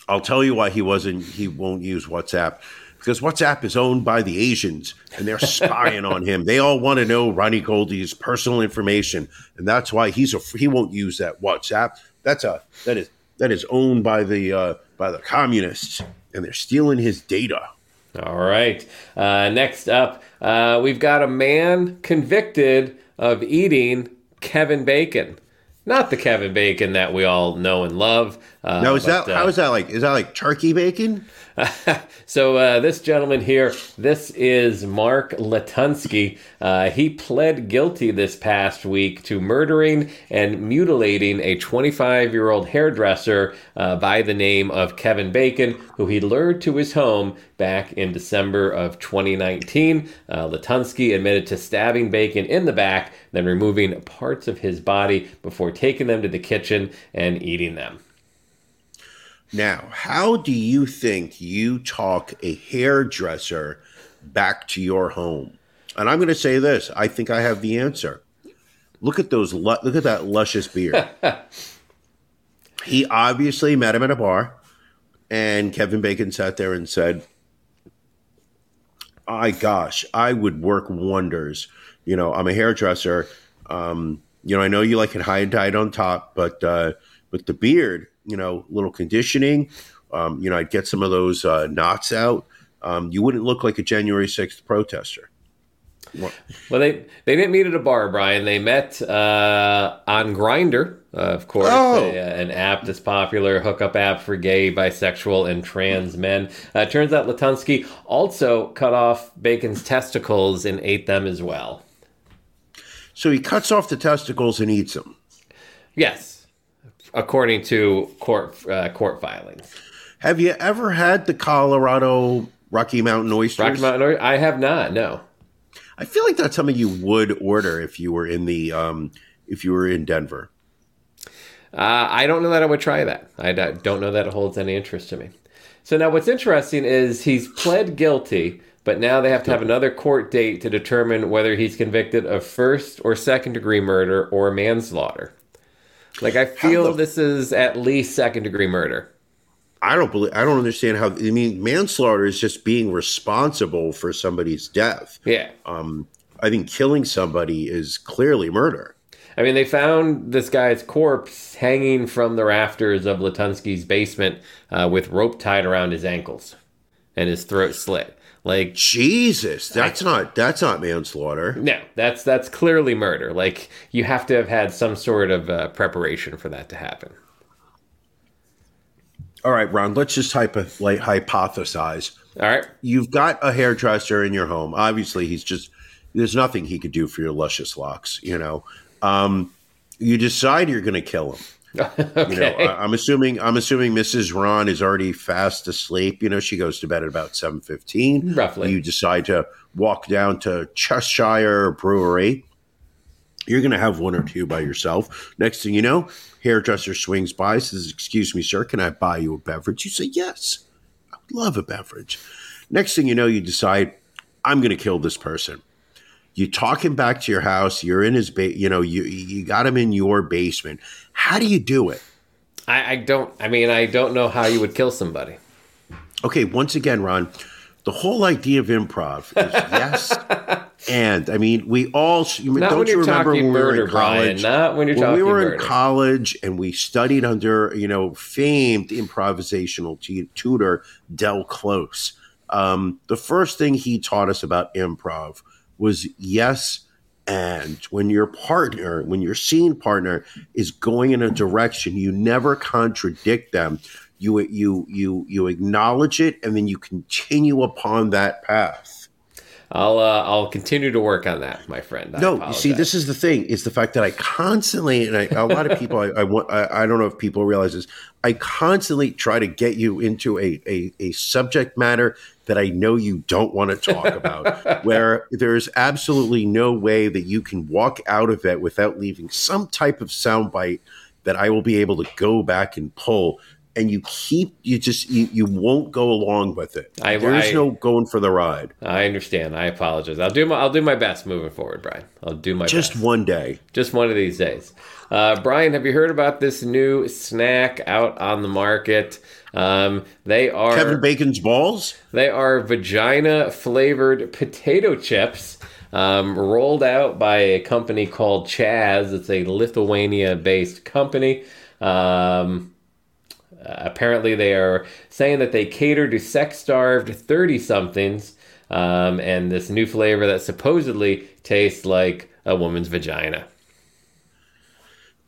I'll tell you why he wasn't. He won't use WhatsApp because WhatsApp is owned by the Asians and they're spying on him. They all want to know Ronnie Goldie's personal information, and that's why he's a he won't use that WhatsApp. That's a that is that is owned by the uh, by the communists, and they're stealing his data. All right. Uh, next up, uh, we've got a man convicted of eating Kevin Bacon. Not the Kevin Bacon that we all know and love. Uh, Now is but, that uh, how is that like? Is that like turkey bacon? so uh, this gentleman here, this is Mark Latunski. Uh, he pled guilty this past week to murdering and mutilating a 25-year-old hairdresser uh, by the name of Kevin Bacon, who he lured to his home back in December of 2019. Uh, Latunski admitted to stabbing Bacon in the back, then removing parts of his body before taking them to the kitchen and eating them. Now, how do you think you talk a hairdresser back to your home? And I'm going to say this: I think I have the answer. Look at those. Look at that luscious beard. he obviously met him at a bar, and Kevin Bacon sat there and said, "I gosh, I would work wonders. You know, I'm a hairdresser. Um, you know, I know you like it high and tight on top, but uh, with the beard, you know, little conditioning. Um, you know, I'd get some of those uh, knots out. Um, you wouldn't look like a January 6th protester. Well, they they didn't meet at a bar, Brian. They met uh, on Grindr, uh, of course, Oh. a- an app that's popular hookup app for gay, bisexual, and trans men. Uh, turns out Latunski also cut off Bacon's testicles and ate them as well. So he cuts off the testicles and eats them. Yes, according to court uh, court filings. Have you ever had the Colorado Rocky Mountain oysters? Rocky Mountain, Oysters? I have not. No. I feel like that's something you would order if you were in the um, if you were in Denver. Uh, I don't know that I would try that. I don't know that it holds any interest to me. So now, what's interesting is he's pled guilty, but now they have to have another court date to determine whether he's convicted of first or second degree murder or manslaughter. Like I feel the- this is at least second degree murder. I don't believe. I don't understand how. I mean, manslaughter is just being responsible for somebody's death. Yeah. Um, I think killing somebody is clearly murder. I mean, they found this guy's corpse hanging from the rafters of Latunski's basement uh, with rope tied around his ankles and his throat slit. Like Jesus, that's not that's not manslaughter. No, that's that's clearly murder. Like you have to have had some sort of uh, preparation for that to happen. All right, Ron. Let's just hypo, like, hypothesize. All right. You've got a hairdresser in your home. Obviously, he's just there's nothing he could do for your luscious locks. You know, um, you decide you're going to kill him. Okay. You know, I, I'm assuming I'm assuming Mrs. Ron is already fast asleep. You know, she goes to bed at about seven fifteen. Roughly. You decide to walk down to Cheshire Brewery. You're going to have one or two by yourself. Next thing you know, hairdresser swings by, says, "Excuse me, sir, can I buy you a beverage?" You say, "Yes, I would love a beverage." Next thing you know, you decide, "I'm going to kill this person." You talk him back to your house. You're in his ba- you know, you you got him in your basement. How do you do it? I, I don't. I mean, I don't know how you would kill somebody. Okay, once again, Ron, the whole idea of improv is yes and. I mean, we all you, don't you remember talking when we were in Brian. college? Not when you're when we were murder. in college and we studied under you know famed improvisational t- tutor Del Close. Um, the first thing he taught us about improv was yes and when your partner when your scene partner is going in a direction you never contradict them. You you you you acknowledge it and then you continue upon that path. I'll uh, I'll continue to work on that, my friend. I no, you see, this is the thing: is the fact that I constantly, and I, a lot of people, I, I want, I, I don't know if people realize this, I constantly try to get you into a, a, a subject matter that I know you don't want to talk about, where there's absolutely no way that you can walk out of it without leaving some type of soundbite that I will be able to go back and pull and you keep you just you, you won't go along with it. I- there is I- no going for the ride. I understand. I apologize. I'll do my I'll do my best moving forward, Brian. I'll do my Just best. one day. Just one of these days. Uh, Brian, have you heard about this new snack out on the market? Um, they are Kevin Bacon's balls. They are vagina flavored potato chips um, rolled out by a company called Chaz. It's a Lithuania based company. Um, apparently, they are saying that they cater to sex starved 30 somethings. Um, and this new flavor that supposedly tastes like a woman's vagina.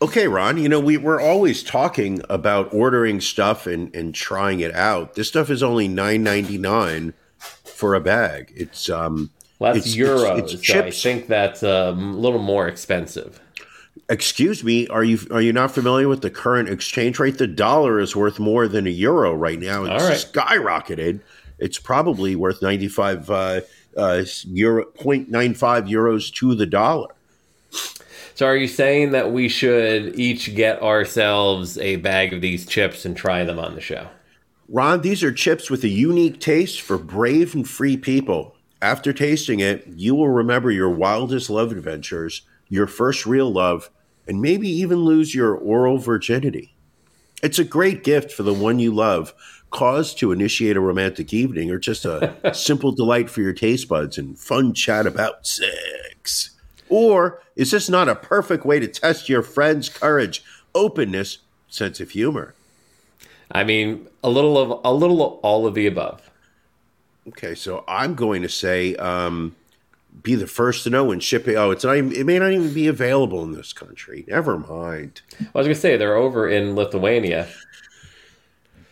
Okay, Ron, you know, we, we're always talking about ordering stuff and, and trying it out. This stuff is only nine ninety nine for a bag. It's um Well, that's It's- euros. it's- it's so I think that's um, a little more expensive. excuse me, are you are you not familiar with the current exchange rate? The dollar is worth more than a euro right now. It's right. skyrocketed. It's probably worth ninety five uh, uh, euro point nine five euros to the dollar. So, are you saying that we should each get ourselves a bag of these chips and try them on the show? Ron, these are chips with a unique taste for brave and free people. After tasting it, you will remember your wildest love adventures, your first real love, and maybe even lose your oral virginity. It's a great gift for the one you love, cause to initiate a romantic evening, or just a simple delight for your taste buds and fun chat about sex. Or is this not a perfect way to test your friend's courage, openness, sense of humor? I mean, a little of a little of all of the above. Okay, so I'm going to say um, be the first to know when shipping. Oh, it's not even, it may not even be available in this country. Never mind. I was gonna say they're over in Lithuania.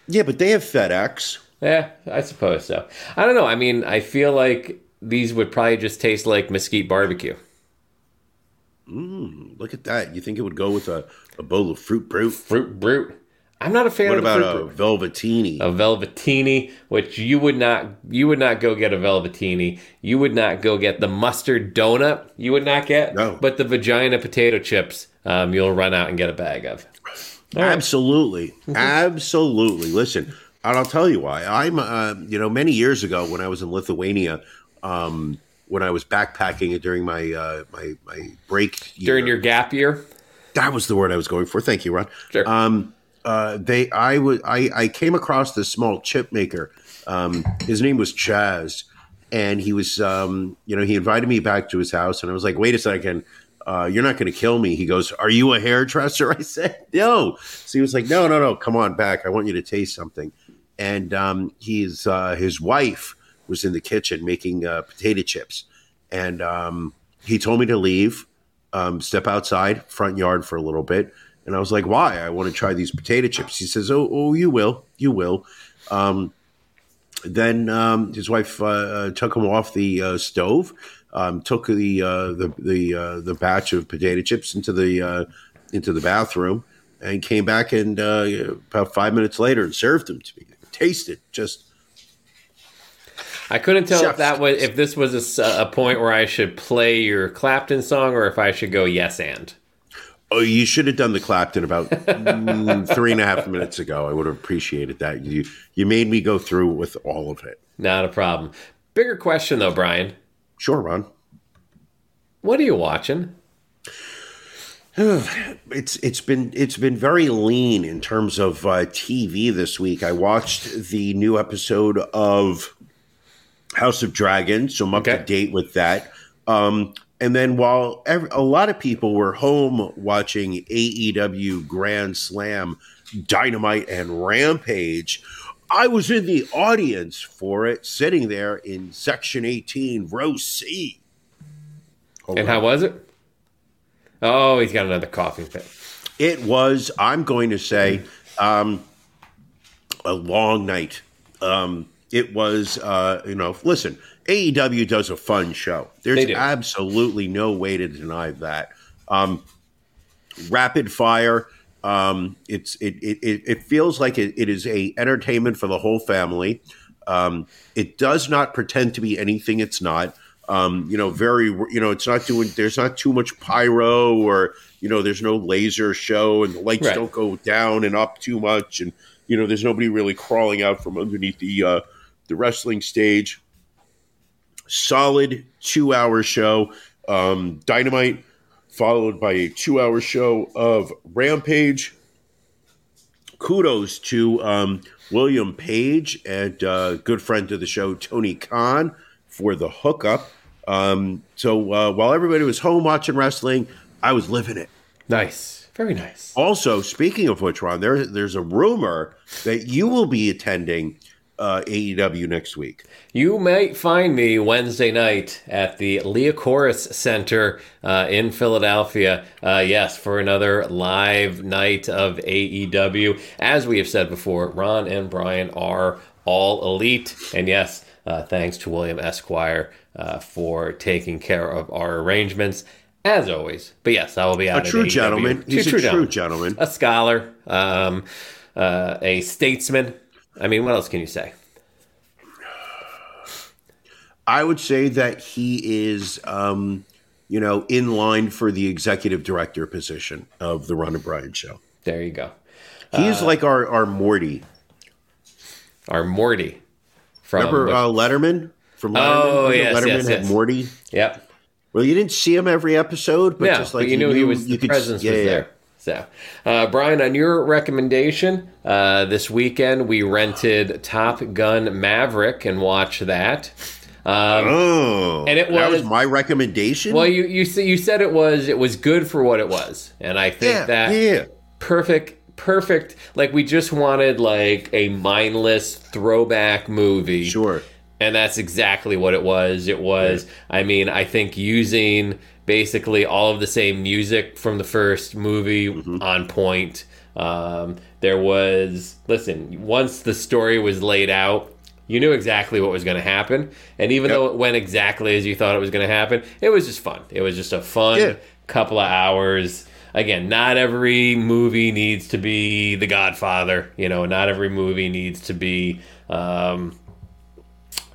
Yeah, but they have FedEx. Yeah, I suppose so. I don't know. I mean, I feel like these would probably just taste like mesquite barbecue. Look at that. You think it would go with a, a bowl of fruit brute? Fruit brute. I'm not a fan What of about fruit a brute. velvetini? a velvetini, which you would not you would not go get a velvetini. You would not go get the mustard donut. You would not get, No. but the vagina potato chips. Um, you'll run out and get a bag of. Absolutely, absolutely. Listen, and I'll tell you why. I'm, uh, you know, many years ago when I was in Lithuania, um, when I was backpacking during my uh, my my break During your gap year, that was the word I was going for. Thank you, Ron. Sure. Um, uh, they, I was, I, I came across this small chip maker. Um, his name was Chaz, and he was, um, you know, he invited me back to his house, and I was like, wait a second. Uh, you're not going to kill me. He goes, Are you a hairdresser? I said, No. So he was like, No, no, no. Come on back. I want you to taste something. And um, he's, uh, his wife was in the kitchen making uh, potato chips. And um, he told me to leave um, step outside, front yard for a little bit. And I was like, why? I want to try these potato chips. He says, oh, oh you will. You will. Um, then um, his wife uh, uh, took him off the uh, stove, um, took the uh, the the, uh, the batch of potato chips into the into the bathroom, and came back and about five minutes later and served them to me. Tasted just I couldn't tell if that was if this was a point where I should play your Clapton song or if I should go yes and. Oh, you should have done the Clapton about three and a half minutes ago. I would have appreciated that. You you made me go through with all of it. Not a problem. Bigger question though, Brian. Sure, Ron. What are you watching? It's it's been it's been very lean in terms of uh, TV this week. I watched the new episode of House of Dragons, so I'm up Okay. to date with that. Um, and then while ev a lot of people were home watching AEW Grand Slam, Dynamite, and Rampage, I was in the audience for it, sitting there in Section 18, Row C. Hold And on. how was it? Oh, he's got another coughing fit. It was, I'm going to say, um, a long night. Um, it was, uh, you know, listen, AEW does a fun show. There's absolutely no way to deny that. Um, rapid fire. Um, it's it, it it it feels like it, it is a entertainment for the whole family. Um, it does not pretend to be anything it's not. Um, you know, very you know, it's not doing. There's not too much pyro, or you know, there's no laser show, and the lights Right. don't go down and up too much, and You know, there's nobody really crawling out from underneath the uh, the wrestling stage. Solid two hour show. Um, Dynamite followed by a two hour show of Rampage. Kudos to um, William Page and uh, good friend of the show, Tony Khan, for the hookup. Um, so uh, while everybody was home watching wrestling, I was living it. Nice. Very nice. Also, speaking of which, Ron, there, there's a rumor that you will be attending uh, AEW next week. You might find me Wednesday night at the Liacouras Center uh, in Philadelphia. Uh, yes, for another live night of AEW. As we have said before, Ron and Brian are all elite. And yes, uh, thanks to William Esquire uh, for taking care of our arrangements. As always. But yes, I will be out A true AEW. gentleman. He's a true gentleman. A scholar, um, uh, a statesman. I mean, what else can you say? I would say that he is, um, you know, in line for the executive director position of the Ron and Brian show. There you go. He He's like our, our Morty. Our Morty. From Remember uh, Letterman? From Letterman? Oh, yes, Letterman yes, had yes. Morty. Yep. Well, you didn't see him every episode, but yeah, just like but you knew he was you the could- presence yeah, was yeah. there. So, uh, Brian, on your recommendation, uh, this weekend we rented Top Gun Maverick and watched that. Um, Oh, And it that was- was my recommendation. well, you you you said it was it was good for what it was, and I think yeah, that yeah. perfect perfect like we just wanted like a mindless throwback movie Sure. and that's exactly what it was it was i mean i think using basically all of the same music from the first movie Mm-hmm. on point um, there was listen once the story was laid out you knew exactly what was going to happen and even Yep. though it went exactly as you thought it was going to happen it was just fun it was just a fun Yeah. couple of hours again not every movie needs to be the godfather you know not every movie needs to be um,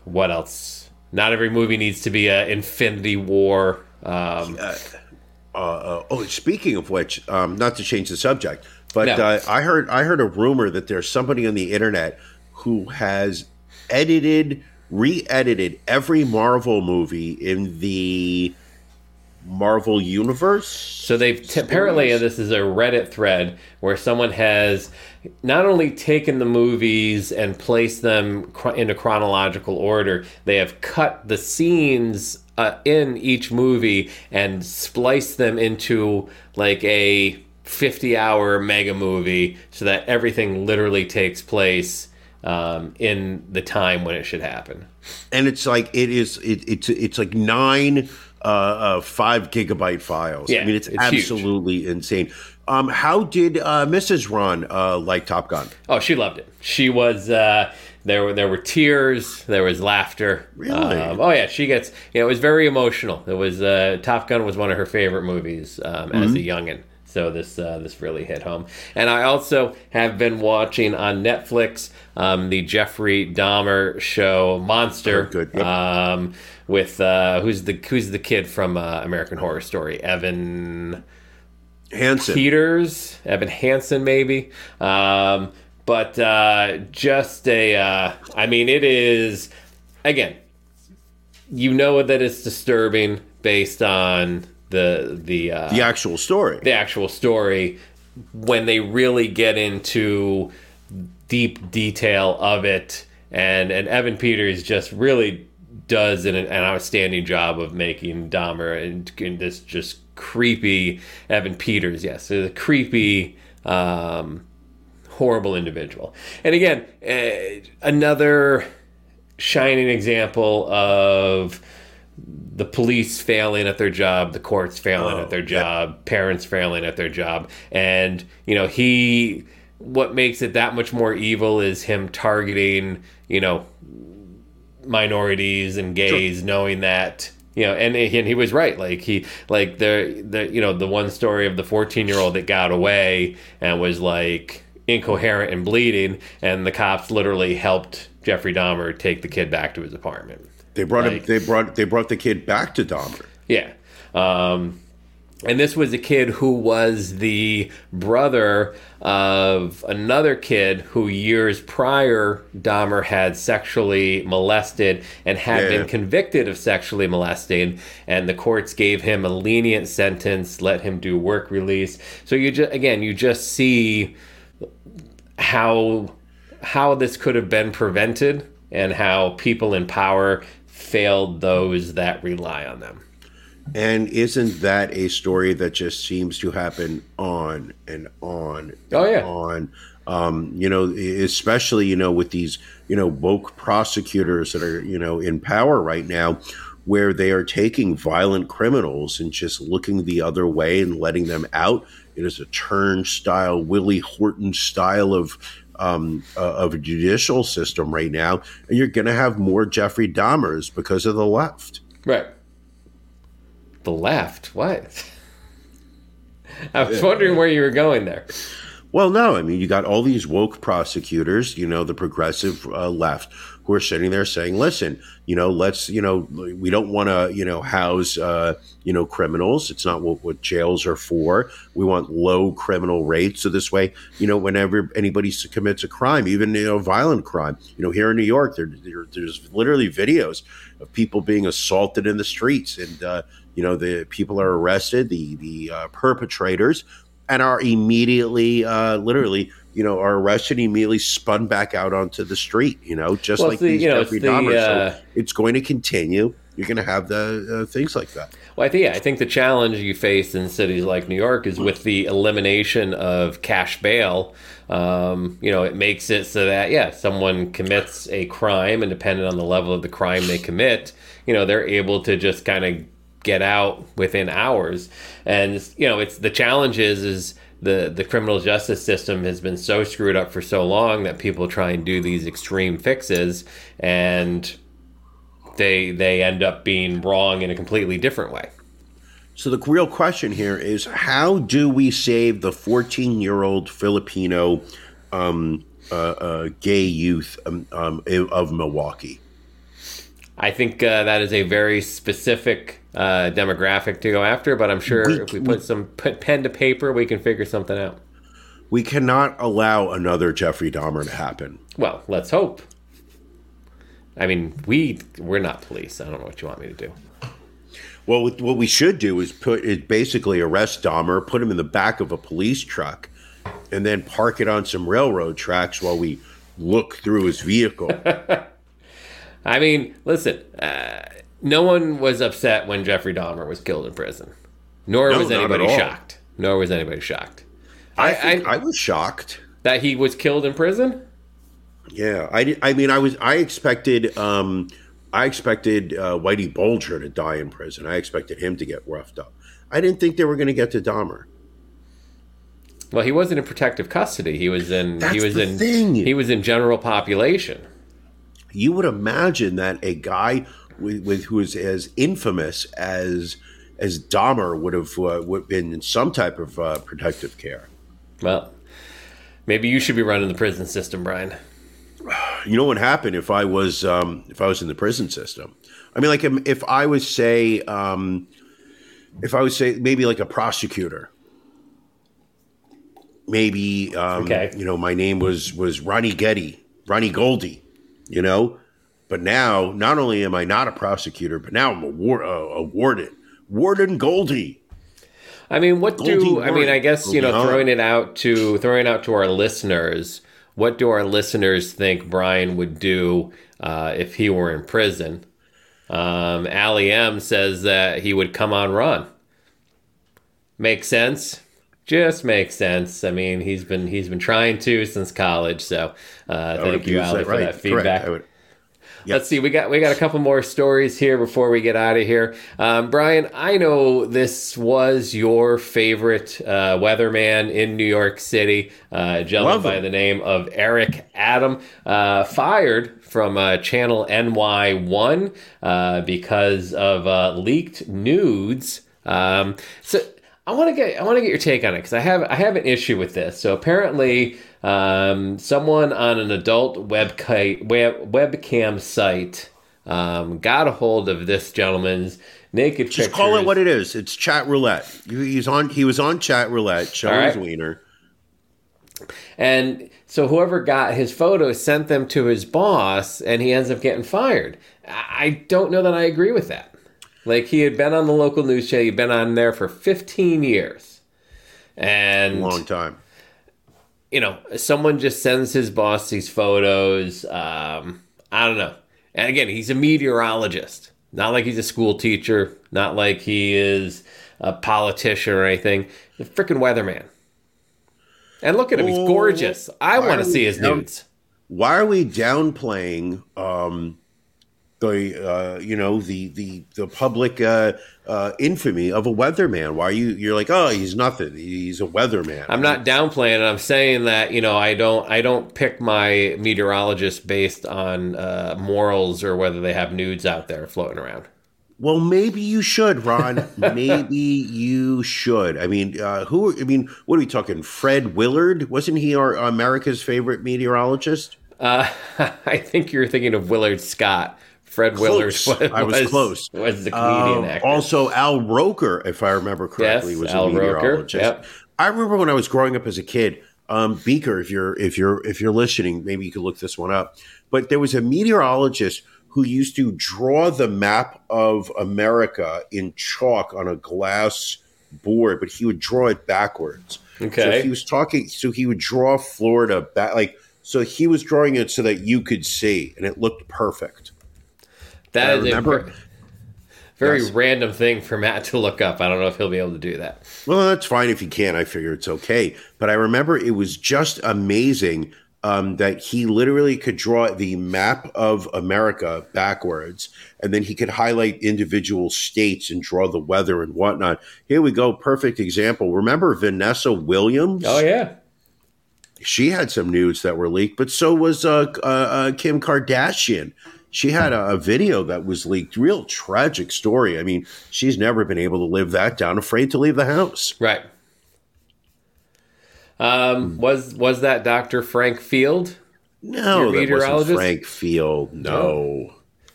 what else not every movie needs to be a infinity war um, Uh, oh, speaking of which, um, not to change the subject, but No. uh, I heard I heard a rumor that there's somebody on the internet who has edited, re-edited every Marvel movie in the Marvel universe. So they've t- apparently uh, this is a Reddit thread where someone has not only taken the movies and placed them chro- into chronological order, they have cut the scenes uh, in each movie and splice them into like a 50 hour mega movie so that everything literally takes place um, in the time when it should happen. and it's like it is it, it's it's like nine uh, uh five gigabyte files Yeah, i mean it's, it's huge. absolutely insane um how did uh mrs ron uh like top gun Oh, she loved it. She was uh, there. Were there were tears. There was laughter. Really? Um, oh yeah, she gets. You know, it was very emotional. It was uh, Top Gun was one of her favorite movies um, as Mm-hmm. a youngin. So this uh, this really hit home. And I also have been watching on Netflix um, the Jeffrey Dahmer show Monster. Oh, good. Yep. Um, with uh, who's the who's the kid from uh, American Horror Story? Evan. hanson Peters, Evan Hansen, maybe. Um, but uh, just a, uh, I mean, it is, again, you know that it's disturbing based on the the uh, the actual story. the actual story when they really get into deep detail of it. And and Evan Peters just really does an, an outstanding job of making Dahmer and, and this just creepy Evan Peters. Yes the creepy um, horrible individual and again uh, another shining example of the police failing at their job, the courts failing at their job, parents failing at their job. And, you know, he, what makes it that much more evil is him targeting, you know, minorities and gays, knowing that. You know, and, and he was right. Like he, like the the you know the one story of the fourteen year old that got away and was like incoherent and bleeding, and the cops literally helped Jeffrey Dahmer take the kid back to his apartment. they brought him they brought they brought the kid back to dahmer Yeah. Um, and this was a kid who was the brother of another kid who years prior Dahmer had sexually molested and had Yeah. been convicted of sexually molesting, and the courts gave him a lenient sentence, let him do work release. So you just again, you just see how how this could have been prevented and how people in power failed those that rely on them. And isn't that a story that just seems to happen on and on and Oh, yeah. on? Um, you know, especially, you know, with these, you know, woke prosecutors that are, you know, in power right now, where they are taking violent criminals and just looking the other way and letting them out. It is a turnstile, Willie Horton style of um, uh, of a judicial system right now, and you're going to have more Jeffrey Dahmers because of the left. Right. The left? What? I was wondering where you were going there. Well, no, I mean, you got all these woke prosecutors, you know, the progressive uh, left, who are sitting there saying, listen, you know, let's, you know, we don't want to, you know, house, uh, you know, criminals. It's not what, what jails are for. We want low criminal rates. So this way, you know, whenever anybody commits a crime, even, you know, violent crime, you know, here in New York, there, there, there's literally videos of people being assaulted in the streets. And, uh, you know, the people are arrested, the, the uh, perpetrators, and are immediately, uh, literally, you know, are arrested, immediately spun back out onto the street. You know, just Well, like the- these you know, Jeffrey it's the, uh, so it's going to continue. You're going to have the uh, things like that. Well, I think yeah, I think the challenge you face in cities like New York is with the elimination of cash bail. Um, you know, it makes it so that yeah, someone commits a crime, and depending on the level of the crime they commit, you know, they're able to just kind of get out within hours. And you know, it's the challenge is is the the criminal justice system has been so screwed up for so long that people try and do these extreme fixes and they they end up being wrong in a completely different way. So the real question here is, how do we save the 14 year old Filipino um, uh, uh, gay youth um, um, of Milwaukee? I think uh, that is a very specific uh, demographic to go after, but I'm sure We- if we put some put pen to paper, we can figure something out. We cannot allow another Jeffrey Dahmer to happen. Well, let's hope. I mean, we we're not police. I don't know what you want me to do. Well, what what we should do is put is basically arrest Dahmer, put him in the back of a police truck, and then park it on some railroad tracks while we look through his vehicle. I mean, listen, uh, no one was upset when Jeffrey Dahmer was killed in prison, nor No, was anybody shocked. Nor was anybody shocked I, I- I- I, was shocked. that he was killed in prison. Yeah, I, I mean, I was I expected um, I expected uh, Whitey Bulger to die in prison. I expected him to get roughed up. I didn't think they were going to get to Dahmer. Well, he wasn't in protective custody. He was in. he was in. thing. He was in general population. You would imagine that a guy with, with who is as infamous as as Dahmer would have uh, would been in some type of uh, protective care. Well, maybe you should be running the prison system, Brian. You know what happened if I was um, if I was in the prison system? I mean, like um, if I was say um, if I was say maybe like a prosecutor, maybe um, Okay. you know my name was was Ronnie Getty, Ronnie Goldie, you know. But now, not only am I not a prosecutor, but now I'm a, war, uh, a warden, Warden Goldie. I mean, what do Goldie I mean? I guess you know, Goldie throwing it out to throwing it out to our listeners. What do our listeners think Brian would do uh, if he were in prison? Um, Ali M says that he would come on run. Makes sense. Just makes sense. I mean, he's been he's been trying to since college. So uh, thank you, Ali, for that correct. feedback. I would- Let's see. We got we got a couple more stories here before we get out of here. Um, Brian, I know this was your favorite uh, weatherman in New York City, uh, gentleman by the name of Eric Adam, uh, fired from uh, Channel NY One uh, because of uh, leaked nudes. Um, so. I want to get I want to get your take on it because I have I have an issue with this. So apparently, um, someone on an adult webcam web, webcam site um, got a hold of this gentleman's naked Just pictures. call it what it is. It's chat roulette. He's on. He was on chat roulette, showing right. his wiener. And so whoever got his photos sent them to his boss, and he ends up getting fired. I I don't know that I agree with that. Like he had been on the local news show, he'd been on there for 15 years, and Long time. You know, someone just sends his boss these photos. Um, I don't know. And again, he's a meteorologist, not like he's a school teacher, not like he is a politician or anything. The freaking weatherman. And look at him, he's gorgeous. I want to see his down- nudes. Why are we downplaying um, the uh, you know the the the public uh, uh, infamy of a weatherman? Why are you you're like oh he's nothing he's a weatherman. I'm not downplaying it. I'm saying that you know I don't I don't pick my meteorologist based on uh, morals or whether they have nudes out there floating around. Well, maybe you should, Ron. maybe you should. I mean, uh, who? I mean, what are we talking? Fred Willard wasn't he our America's favorite meteorologist? Uh, I think you're thinking of Willard Scott. Fred Willard was, I was close. Was the comedian Um, actor? Also, Al Roker, if I remember correctly, Yes, was Al a Roker, meteorologist. yep. I remember when I was growing up as a kid. Um, Beaker, if you're if you're if you're listening, maybe you could look this one up. But there was a meteorologist who used to draw the map of America in chalk on a glass board, but he would draw it backwards. Okay. if he was talking, so he would draw Florida back, like so he was drawing it so that you could see, and it looked perfect. That I is remember- a very Yes. random thing for Matt to look up. I don't know if he'll be able to do that. Well, that's fine if he can. I figure it's okay. But I remember it was just amazing um, that he literally could draw the map of America backwards, and then he could highlight individual states and draw the weather and whatnot. Here we go. Perfect example. Remember Vanessa Williams? Oh yeah, She had some nudes that were leaked, but so was uh, uh, uh, Kim Kardashian. She had a, a video that was leaked. Real tragic story. I mean, she's never been able to live that down. Afraid to leave the house. right. Um, was was that Dr. Frank Field? No, that wasn't? Frank Field. No.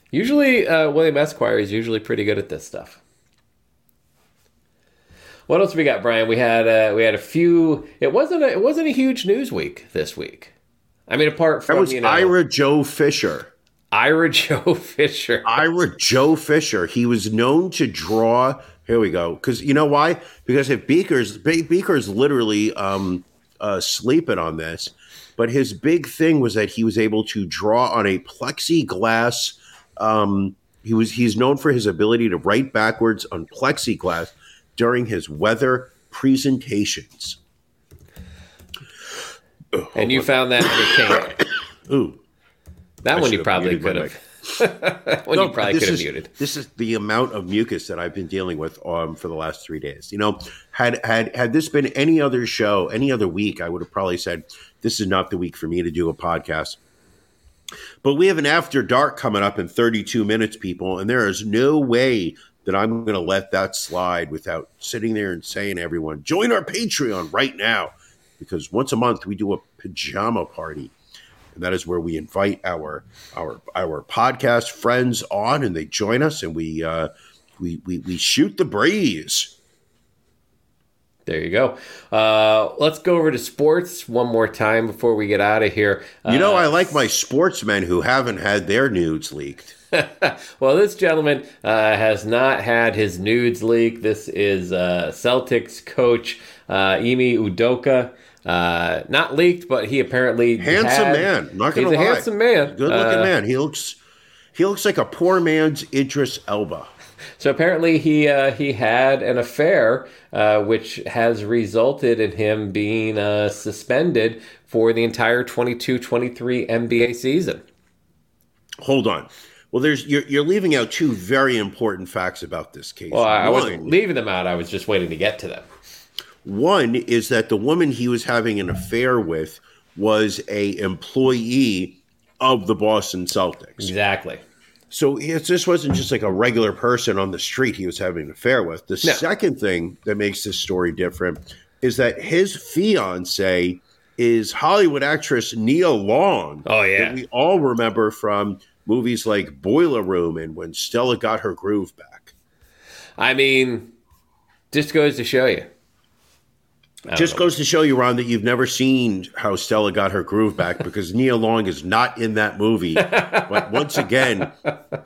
Usually, uh, William Esquire is usually pretty good at this stuff. What else we got, Brian? We had uh, we had a few. It wasn't a, it wasn't a huge news week this week. I mean, apart That from was you know Ira Joe Fisher. Ira Joe Fisher. Ira Joe Fisher. He was known to draw. Here we go. Because you know why? Because if Beaker's Beaker's literally um, uh, sleeping on this, but his big thing was that he was able to draw on a plexiglass. Um, he was he's known for his ability to write backwards on plexiglass during his weather presentations. and you found that in entertaining. Ooh, That I one you probably could have. that one No, you probably could have muted. This is the amount of mucus that I've been dealing with um, for the last three days. You know, had had had this been any other show, any other week, I would have probably said this is not the week for me to do a podcast. But we have an after dark coming up in 32 minutes, people, and there is no way that I'm going to let that slide without sitting there and saying, everyone, join our Patreon right now, because once a month we do a pajama party and that is where we invite our our our podcast friends on, and they join us, and we uh, we, we we shoot the breeze. There you go. Uh, let's go over to sports one more time before we get out of here. You know, Uh, I like my sportsmen who haven't had their nudes leaked. well, this gentleman uh, has not had his nudes leaked. This is uh, Celtics coach uh, Ime Udoka. Uh, not leaked, but he apparently Handsome had- man, not gonna a lie. handsome man. Good looking Uh, man. He looks he looks like a poor man's Idris Elba. So apparently he uh, he had an affair, uh, which has resulted in him being uh, suspended for the entire 22-23 NBA season. Hold on. Well, there's you're, you're leaving out two very important facts about this case. Well, I, I wasn't leaving them out. I was just waiting to get to them. One is that the woman he was having an affair with was a employee of the Boston Celtics. Exactly. So it's, this wasn't just like a regular person on the street he was having an affair with. The No. second thing that makes this story different is that his fiance is Hollywood actress Nia Long. Oh, yeah. that we all remember from movies like Boiler Room and When Stella Got Her Groove Back. I mean, just goes to show you. Just goes to show you, Ron, that you've never seen how Stella got her groove back because Nia Long is not in that movie. but once again,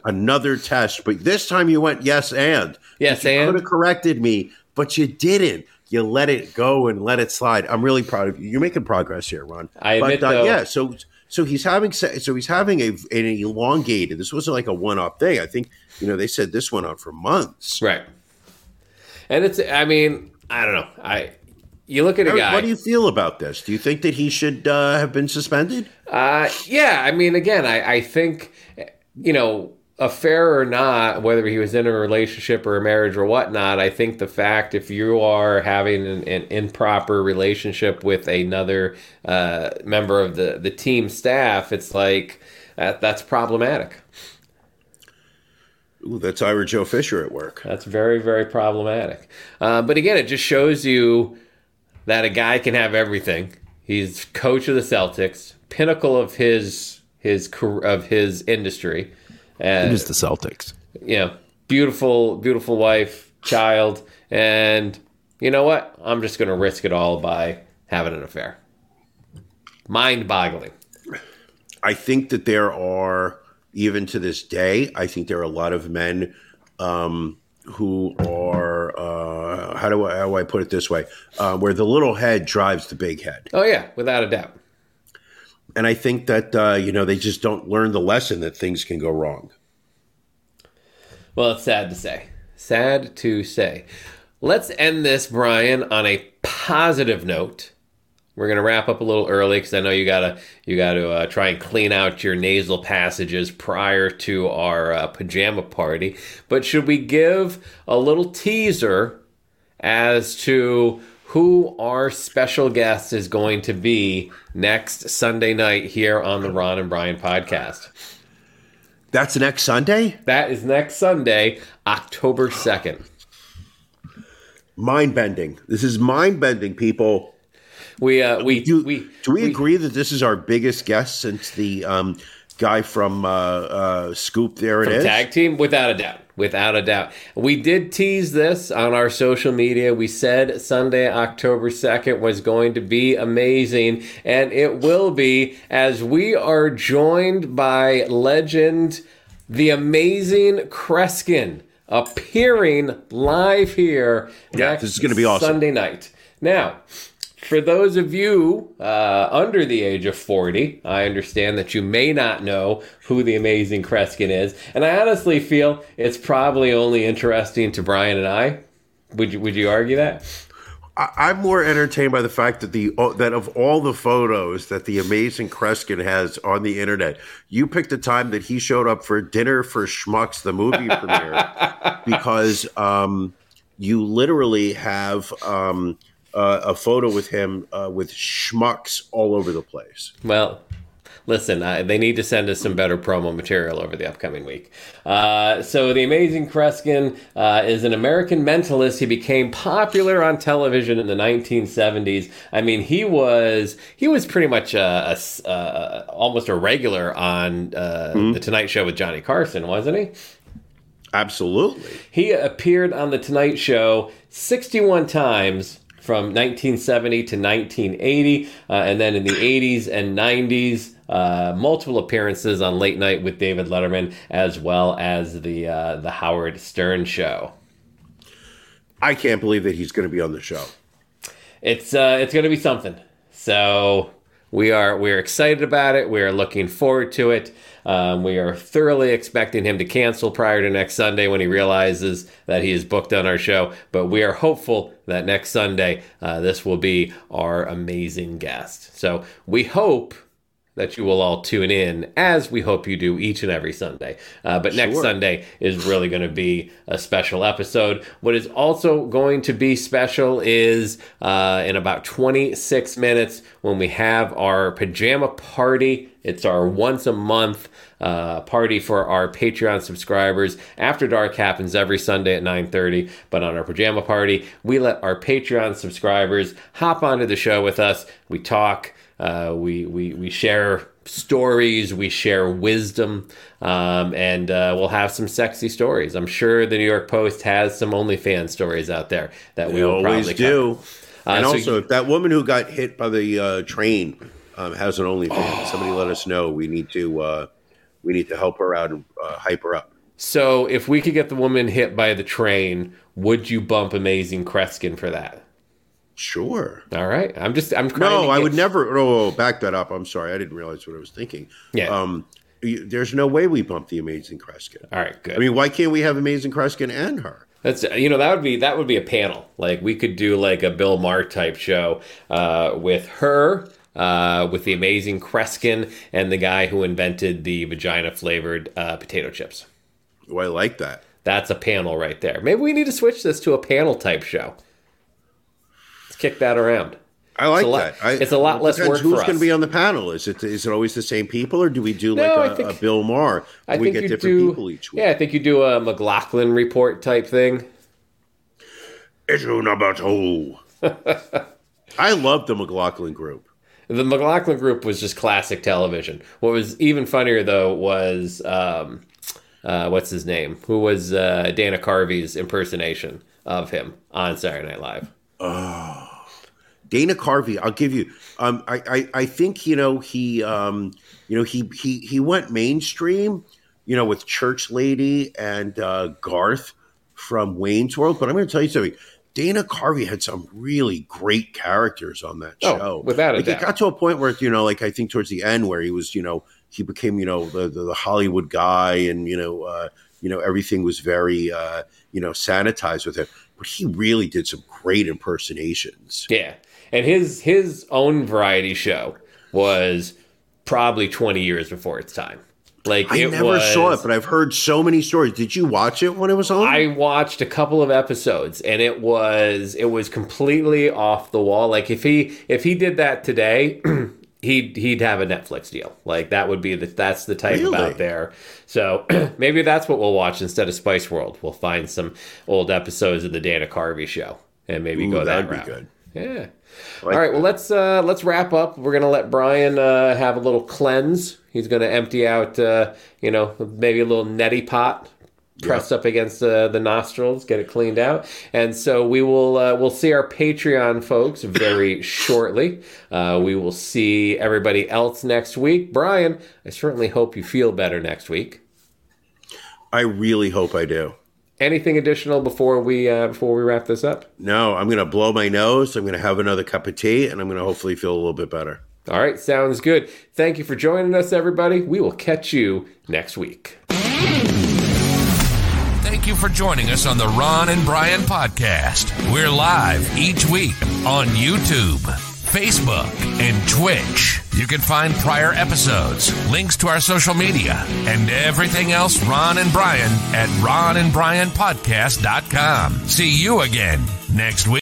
another test. But this time you went yes and. Yes, you and? could have corrected me, but you didn't. You let it go and let it slide. I'm really proud of you. You're making progress here, Ron. I admit, but, uh, though- yeah. So so he's having so he's having a an elongated. This wasn't like a one off thing. I think you know they said this went on for months. Right. And it's, I mean, I don't know. I, you look at a guy. What do you feel about this? Do you think that he should uh, have been suspended? Uh, yeah, I mean, again, I, I think, you know, affair or not, whether he was in a relationship or a marriage or whatnot, I think the fact if you are having an, an improper relationship with another uh, member of the, the team staff, it's like that, that's problematic. Ooh, that's Ira Joe Fisher at work. That's very, very problematic. Uh, but again, it just shows you that a guy can have everything. He's coach of the Celtics, pinnacle of his his of his industry. And It is the Celtics. you know, beautiful, beautiful wife, child, and you know what? I'm just going to risk it all by having an affair. Mind-boggling. I think that there are, even to this day, I think there are a lot of men um, who are, uh, how do I, how do I put it this way, uh, where the little head drives the big head. Oh yeah, without a doubt. And I think that, uh, you know, they just don't learn the lesson that things can go wrong. Well, it's sad to say. Sad to say. Let's end this, Brian, on a positive note. We're gonna wrap up a little early because I know you gotta you gotta uh, try and clean out your nasal passages prior to our uh, pajama party. But should we give a little teaser as to who our special guest is going to be next Sunday night here on the Ron and Brian podcast? That's next Sunday? That is next Sunday, October second. Mind bending. This is mind bending, people. We uh we Do, we do we, agree that this is our biggest guest since the um, guy from uh, uh, Scoop? There it is. tag team without a doubt without a doubt we did tease this on our social media we said sunday october 2nd was going to be amazing and it will be as we are joined by legend the amazing kreskin appearing live here Yeah, next this is gonna be awesome. sunday night now for those of you uh, under the age of 40, I understand that you may not know who the amazing Kreskin is. And I honestly feel it's probably only interesting to Brian and I. Would you, would you argue that? I'm more entertained by the fact that the oh, that of all the photos that the amazing Kreskin has on the internet, you picked a time that he showed up for dinner for Schmucks, the movie premiere, because um, you literally have um, uh, a photo with him uh, with Schmucks all over the place. Well, listen, uh, they need to send us some better promo material over the upcoming week. Uh, so, the amazing Kreskin uh, is an American mentalist. He became popular on television in the 1970s. I mean, he was he was pretty much a uh, almost a regular on uh, the Tonight Show with Johnny Carson, wasn't he? Absolutely. He appeared on The Tonight Show 61 times from 1970 to 1980, uh, and then in the 80s and 90s, uh, multiple appearances on Late Night with David Letterman, as well as the uh, the Howard Stern Show. I can't believe that he's going to be on the show. It's uh, it's going to be something. So we are we're excited about it. We are looking forward to it. Um, we are thoroughly expecting him to cancel prior to next Sunday when he realizes that he is booked on our show. But we are hopeful that next Sunday uh, this will be our amazing guest. So we hope that you will all tune in as we hope you do each and every Sunday. Uh, but next Sunday is really going to be a special episode. What is also going to be special is uh, in about 26 minutes when we have our pajama party. It's our once a month uh, party for our Patreon subscribers. After Dark happens every Sunday at 9:30, but on our pajama party, we let our Patreon subscribers hop onto the show with us. We talk. Uh, we, we we share stories, we share wisdom, um, and uh, we'll have some sexy stories. I'm sure the New York Post has some OnlyFans stories out there that we always probably do. Uh, and so also, if that woman who got hit by the uh, train um, has an OnlyFans, somebody let us know. We need to uh, we need to help her out and uh, hype her up. So if we could get the woman hit by the train, would you bump Amazing Kreskin for that? Sure. All right, I'm just I'm No, I would never. Oh, back that up. I'm sorry. I didn't realize what I was thinking. Yeah. Um, there's no way we bump the Amazing Kreskin. All right, good. I mean, why can't we have Amazing Kreskin and her? That's you know that would be that would be a panel. Like we could do like a Bill Maher type show uh, with her, uh, with the amazing Kreskin, and the guy who invented the vagina flavored uh, potato chips. Oh, I like that. That's a panel right there. Maybe we need to switch this to a panel type show. Let's kick that around. I like a lot- that. I, it's a lot less work Who's going to be on the panel? Is it is it always the same people, or do we do like No, a, I think- a Bill Maher? I we get different do. people each week. Yeah, I think you do a McLaughlin report type thing. Issue number two. I love the McLaughlin group. The McLaughlin group was just classic television. What was even funnier though was um, uh, what's his name? Who was uh, Dana Carvey's impersonation of him on Saturday Night Live? Dana Carvey, I'll give you. Um, I, I, I think you know he, um, you know he, he, he went mainstream, you know, with Church Lady and uh, Garth from Wayne's World. But I'm going to tell you something. Dana Carvey had some really great characters on that Oh, show. without a like, doubt. It got to a point where you know, like I think towards the end, where he was, you know, he became, you know, the the, the Hollywood guy, and you know, uh, you know, everything was very, uh, you know, sanitized with him. But he really did some great impersonations. Yeah, and his his own variety show was probably twenty years before its time. Like I it never was, saw it, but I've heard so many stories. Did you watch it when it was on? I watched a couple of episodes and it was it was completely off the wall. Like if he if he did that today, he'd he'd have a Netflix deal. Like that would be the that's the type Really? out there. So maybe that's what we'll watch instead of Spice World. We'll find some old episodes of the Dana Carvey show and maybe Ooh, go that that'd be route. good. Yeah. like All right. Well, let's uh, let's wrap up. We're gonna let Brian uh, have a little cleanse. He's gonna empty out, uh, you know, maybe a little neti pot pressed up against uh, the nostrils, get it cleaned out, and so we will uh, we'll see our Patreon folks very shortly. Uh, we will see everybody else next week. Brian, I certainly hope you feel better next week. I really hope I do. Anything additional before we uh, before we wrap this up? No, I'm going to blow my nose. I'm going to have another cup of tea, and I'm going to hopefully feel a little bit better. All right, sounds good. Thank you for joining us, everybody. We will catch you next week. You for joining us on the Ron and Brian podcast. We're live each week on YouTube, Facebook, and Twitch. You can find prior episodes, links to our social media, and everything else Ron and Brian at ronandbrianpodcast.com. See you again next week.